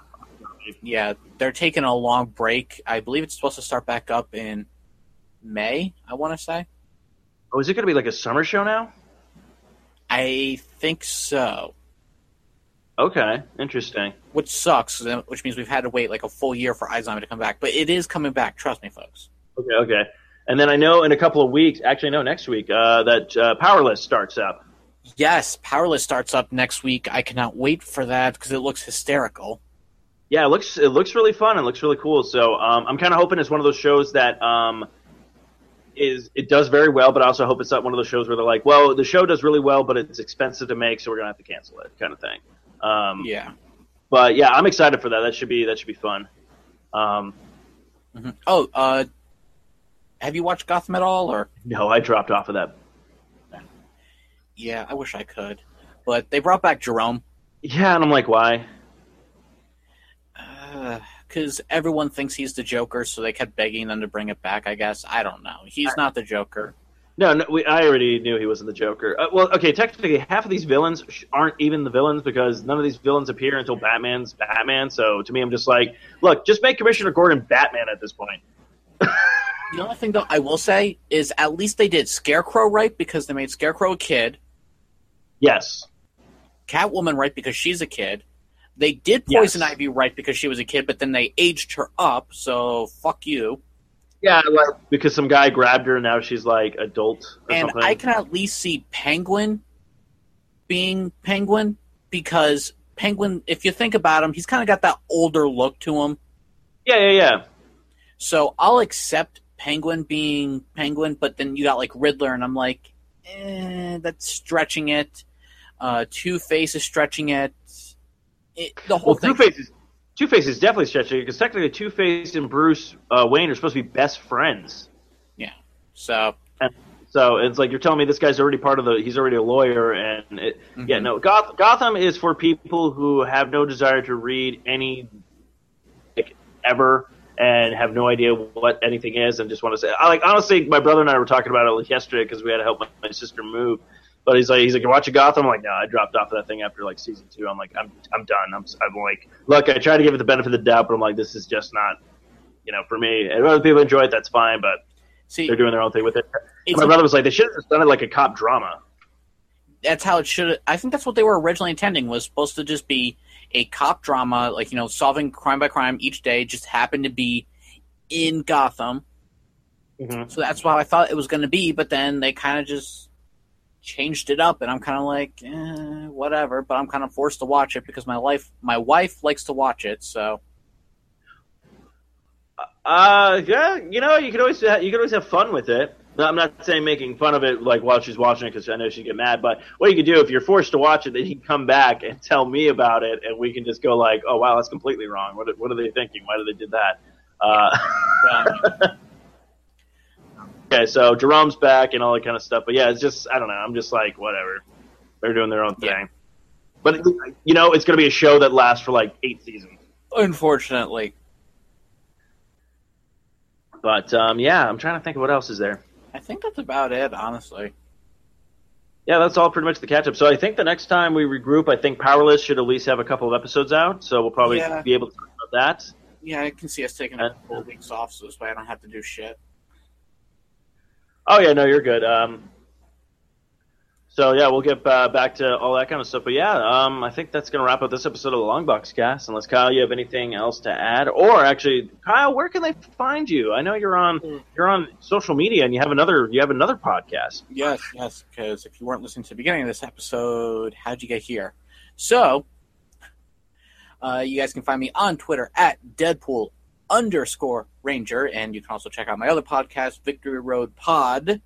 Speaker 5: Yeah, they're taking a long break. I believe it's supposed to start back up in May, I want to say.
Speaker 4: Oh, is it going to be like a summer show now?
Speaker 5: I think so.
Speaker 4: Okay, interesting.
Speaker 5: which sucks. uh, Which means we've had to wait like a full year for iZombie to come back, but it is coming back. Trust me, folks.
Speaker 4: Okay, okay. And then I know in a couple of weeks, actually no, next week, uh, that uh, Powerless starts up.
Speaker 5: Yes, Powerless starts up next week. I cannot wait for that because it looks hysterical.
Speaker 4: Yeah, it looks it looks really fun. It looks really cool. So um, I'm kind of hoping it's one of those shows that um, is it does very well, but I also hope it's not one of those shows where they're like, well, the show does really well, but it's expensive to make, so we're gonna have to cancel it, kind of thing. Um,
Speaker 5: Yeah.
Speaker 4: But yeah, I'm excited for that. That should be that should be fun. Um,
Speaker 5: Mhm. Oh, uh, have you watched Gotham at all? Or
Speaker 4: no, I dropped off of that.
Speaker 5: yeah, I wish I could, but they brought back Jerome
Speaker 4: Yeah, and I'm like, why?
Speaker 5: Because everyone thinks he's the Joker, so they kept begging them to bring it back. I guess I don't know. He's not the Joker.
Speaker 4: No, no we, I already knew he wasn't the Joker. Uh, well, okay, technically, half of these villains aren't even the villains because none of these villains appear until Batman's Batman. So to me, I'm just like, look, just make Commissioner Gordon Batman at this point. [laughs]
Speaker 5: The only thing though I will say is at least they did Scarecrow right because they made Scarecrow a kid,
Speaker 4: Yes.
Speaker 5: Catwoman right because she's a kid. They did Poison
Speaker 4: Yes.
Speaker 5: Ivy right because she was a kid, but then they aged her up. So fuck you.
Speaker 4: Yeah, like because some guy grabbed her and now she's like adult or
Speaker 5: and
Speaker 4: something.
Speaker 5: I can at least see Penguin being Penguin because Penguin, if you think about him, he's kind of got that older look to him.
Speaker 4: yeah, yeah, yeah.
Speaker 5: So I'll accept Penguin being Penguin, but then you got like Riddler, and I'm like, eh, that's stretching it. Uh, Two Face is stretching it. It the whole
Speaker 4: Well,
Speaker 5: thing.
Speaker 4: Two Face is Two Face is definitely stretching because technically Two Face and Bruce uh, Wayne are supposed to be best friends. Yeah.
Speaker 5: So
Speaker 4: So it's like you're telling me this guy's already part of the. He's already a lawyer, and it, yeah,
Speaker 5: Mhm.
Speaker 4: no. Goth, Gotham is for people who have no desire to read any like ever and have no idea what anything is, and just want to say. I, like honestly, my brother and I were talking about it yesterday because we had to help my, my sister move. But he's like, he's like, you're watching Gotham. I'm like, no, I dropped off of that thing after like season two. I'm like, I'm, I'm done. I'm, I'm like, look, I try to give it the benefit of the doubt, but I'm like, this is just not, you know, for me. And other people enjoy it, that's fine. But
Speaker 5: see,
Speaker 4: they're doing their own thing with it. My brother was like, they should have just done it like a cop drama.
Speaker 5: that's how it should. I think that's what they were originally intending. Was supposed to just be a cop drama, like you know, solving crime by crime each day. Just happened to be in Gotham.
Speaker 4: Mm-hmm.
Speaker 5: So that's what I thought it was going to be, but then they kind of just changed it up, and I'm kind of like, eh, whatever. But I'm kind of forced to watch it because my life, my wife likes to watch it. So
Speaker 4: Uh, yeah, you know, you can always you can always have fun with it. I'm not saying making fun of it like while she's watching it because I know she'd get mad. But what you could do if you're forced to watch it, then you can come back and tell me about it, and we can just go like, "Oh wow, that's completely wrong. What what are they thinking? Why did they do that?" Uh, [laughs] okay, so Jerome's back and all that kind of stuff. But yeah, it's just I don't know. I'm just like whatever. They're doing their own thing.
Speaker 5: Yeah.
Speaker 4: But you know, it's going to be a show that lasts for like eight seasons.
Speaker 5: unfortunately,
Speaker 4: But um, yeah, I'm trying to think of what else is there.
Speaker 5: I think that's about it. Honestly,
Speaker 4: Yeah, that's all pretty much the catch up. So I think the next time we regroup, I think Powerless should at least have a couple of episodes out. So we'll probably
Speaker 5: Yeah.
Speaker 4: be able to talk about that.
Speaker 5: yeah, I can see us taking a couple of weeks off, so this way I don't have to do shit.
Speaker 4: Oh yeah, no, you're good. Um, so yeah, we'll get uh, back to all that kind of stuff. But yeah, um, I think that's gonna wrap up this episode of the Long Box Cast. Unless Kyle, you have anything else to add, or actually, Kyle, where can they find you? I know you're on you're on social media and you have another you have another podcast.
Speaker 5: Yes, yes, because if you weren't listening to the beginning of this episode, how'd you get here? So, uh, you guys can find me on Twitter at Deadpool underscore Ranger, and you can also check out my other podcast, Victory Road Pod,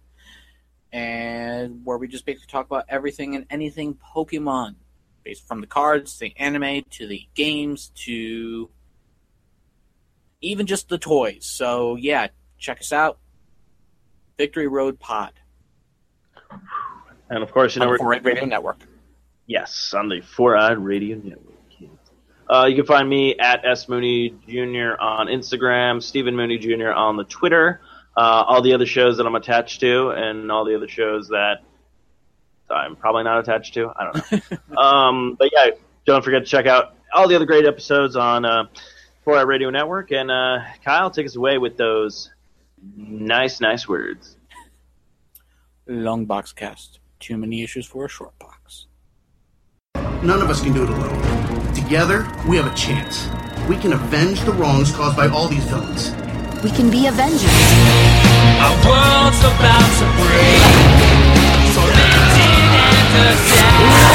Speaker 5: and where we just basically talk about everything and anything Pokemon, based from the cards, to the anime, to the games, to even just the toys. So, yeah, check us out. Victory Road Pod.
Speaker 4: And of course, you know
Speaker 5: on
Speaker 4: we're
Speaker 5: the 4 Radio Network.
Speaker 4: Yes, on the Four Eyed Radio Network. Uh, you can find me at S Mooney Jr. on Instagram, Stephen Mooney Jr. on the Twitter, uh, all the other shows that I'm attached to, and all the other shows that I'm probably not attached to. I don't know. [laughs] um, but yeah, don't forget to check out all the other great episodes on uh, Four Eyed Radio Network. And uh, Kyle, take us away with those nice, nice words.
Speaker 5: Long box cast. Too many issues for a short box.
Speaker 7: none of us can do it alone. Together, we have a chance. We can avenge the wrongs caused by all these villains.
Speaker 6: We can be Avengers.
Speaker 5: Our world's about to break. Tormented and attacked.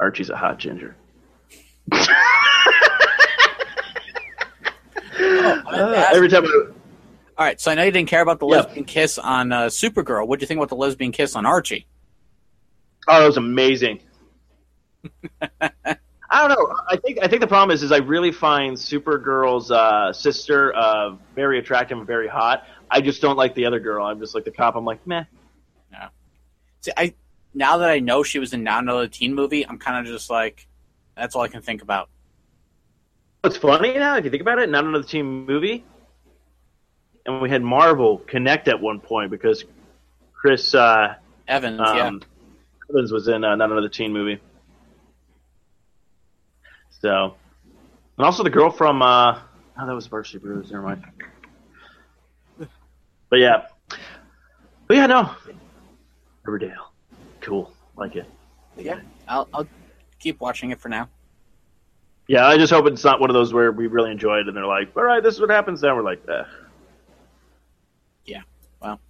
Speaker 4: Archie's a hot ginger.
Speaker 8: Uh,
Speaker 4: Every time I,
Speaker 8: All right, so I know you didn't care about the
Speaker 4: Yeah.
Speaker 8: lesbian kiss on uh, Supergirl. What do you think about the lesbian kiss on Archie?
Speaker 4: Oh, that was amazing. [laughs] I don't know. I think I think the problem is is I really find Supergirl's uh, sister uh, very attractive and very hot. I just don't like the other girl. I'm just like the cop. I'm like, meh.
Speaker 8: See, I now that I know she was in not another teen movie, I'm kind of just like, that's all I can think about.
Speaker 4: It's funny now if you think about it. Not another teen movie, and we had Marvel connect at one point because Chris uh,
Speaker 8: Evans,
Speaker 4: um,
Speaker 8: yeah.
Speaker 4: Evans was in uh, not another teen movie. So, and also the girl from uh, oh, that was Varsity Blues. Never mind. But yeah, but yeah, no, Riverdale, cool, like it.
Speaker 8: Yeah, I'll, I'll keep watching it for now.
Speaker 4: Yeah, I just hope it's not one of those where we really enjoy it and they're like, all right, this is what happens. Then we're like, eh.
Speaker 8: Yeah, well.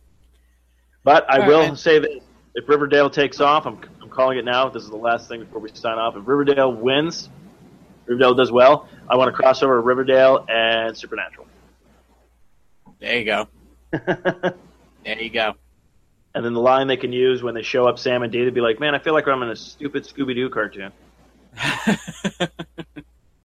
Speaker 4: But I
Speaker 8: All
Speaker 4: will
Speaker 8: right.
Speaker 4: say that if Riverdale takes off, I'm, I'm calling it now. This is the last thing before we sign off. If Riverdale wins, Riverdale does well. I want to cross over Riverdale and Supernatural.
Speaker 8: There you go. [laughs] there you go.
Speaker 4: And then the line they can use when they show up Sam and Dean to be like, man, I feel like I'm in a stupid Scooby Doo cartoon. [laughs]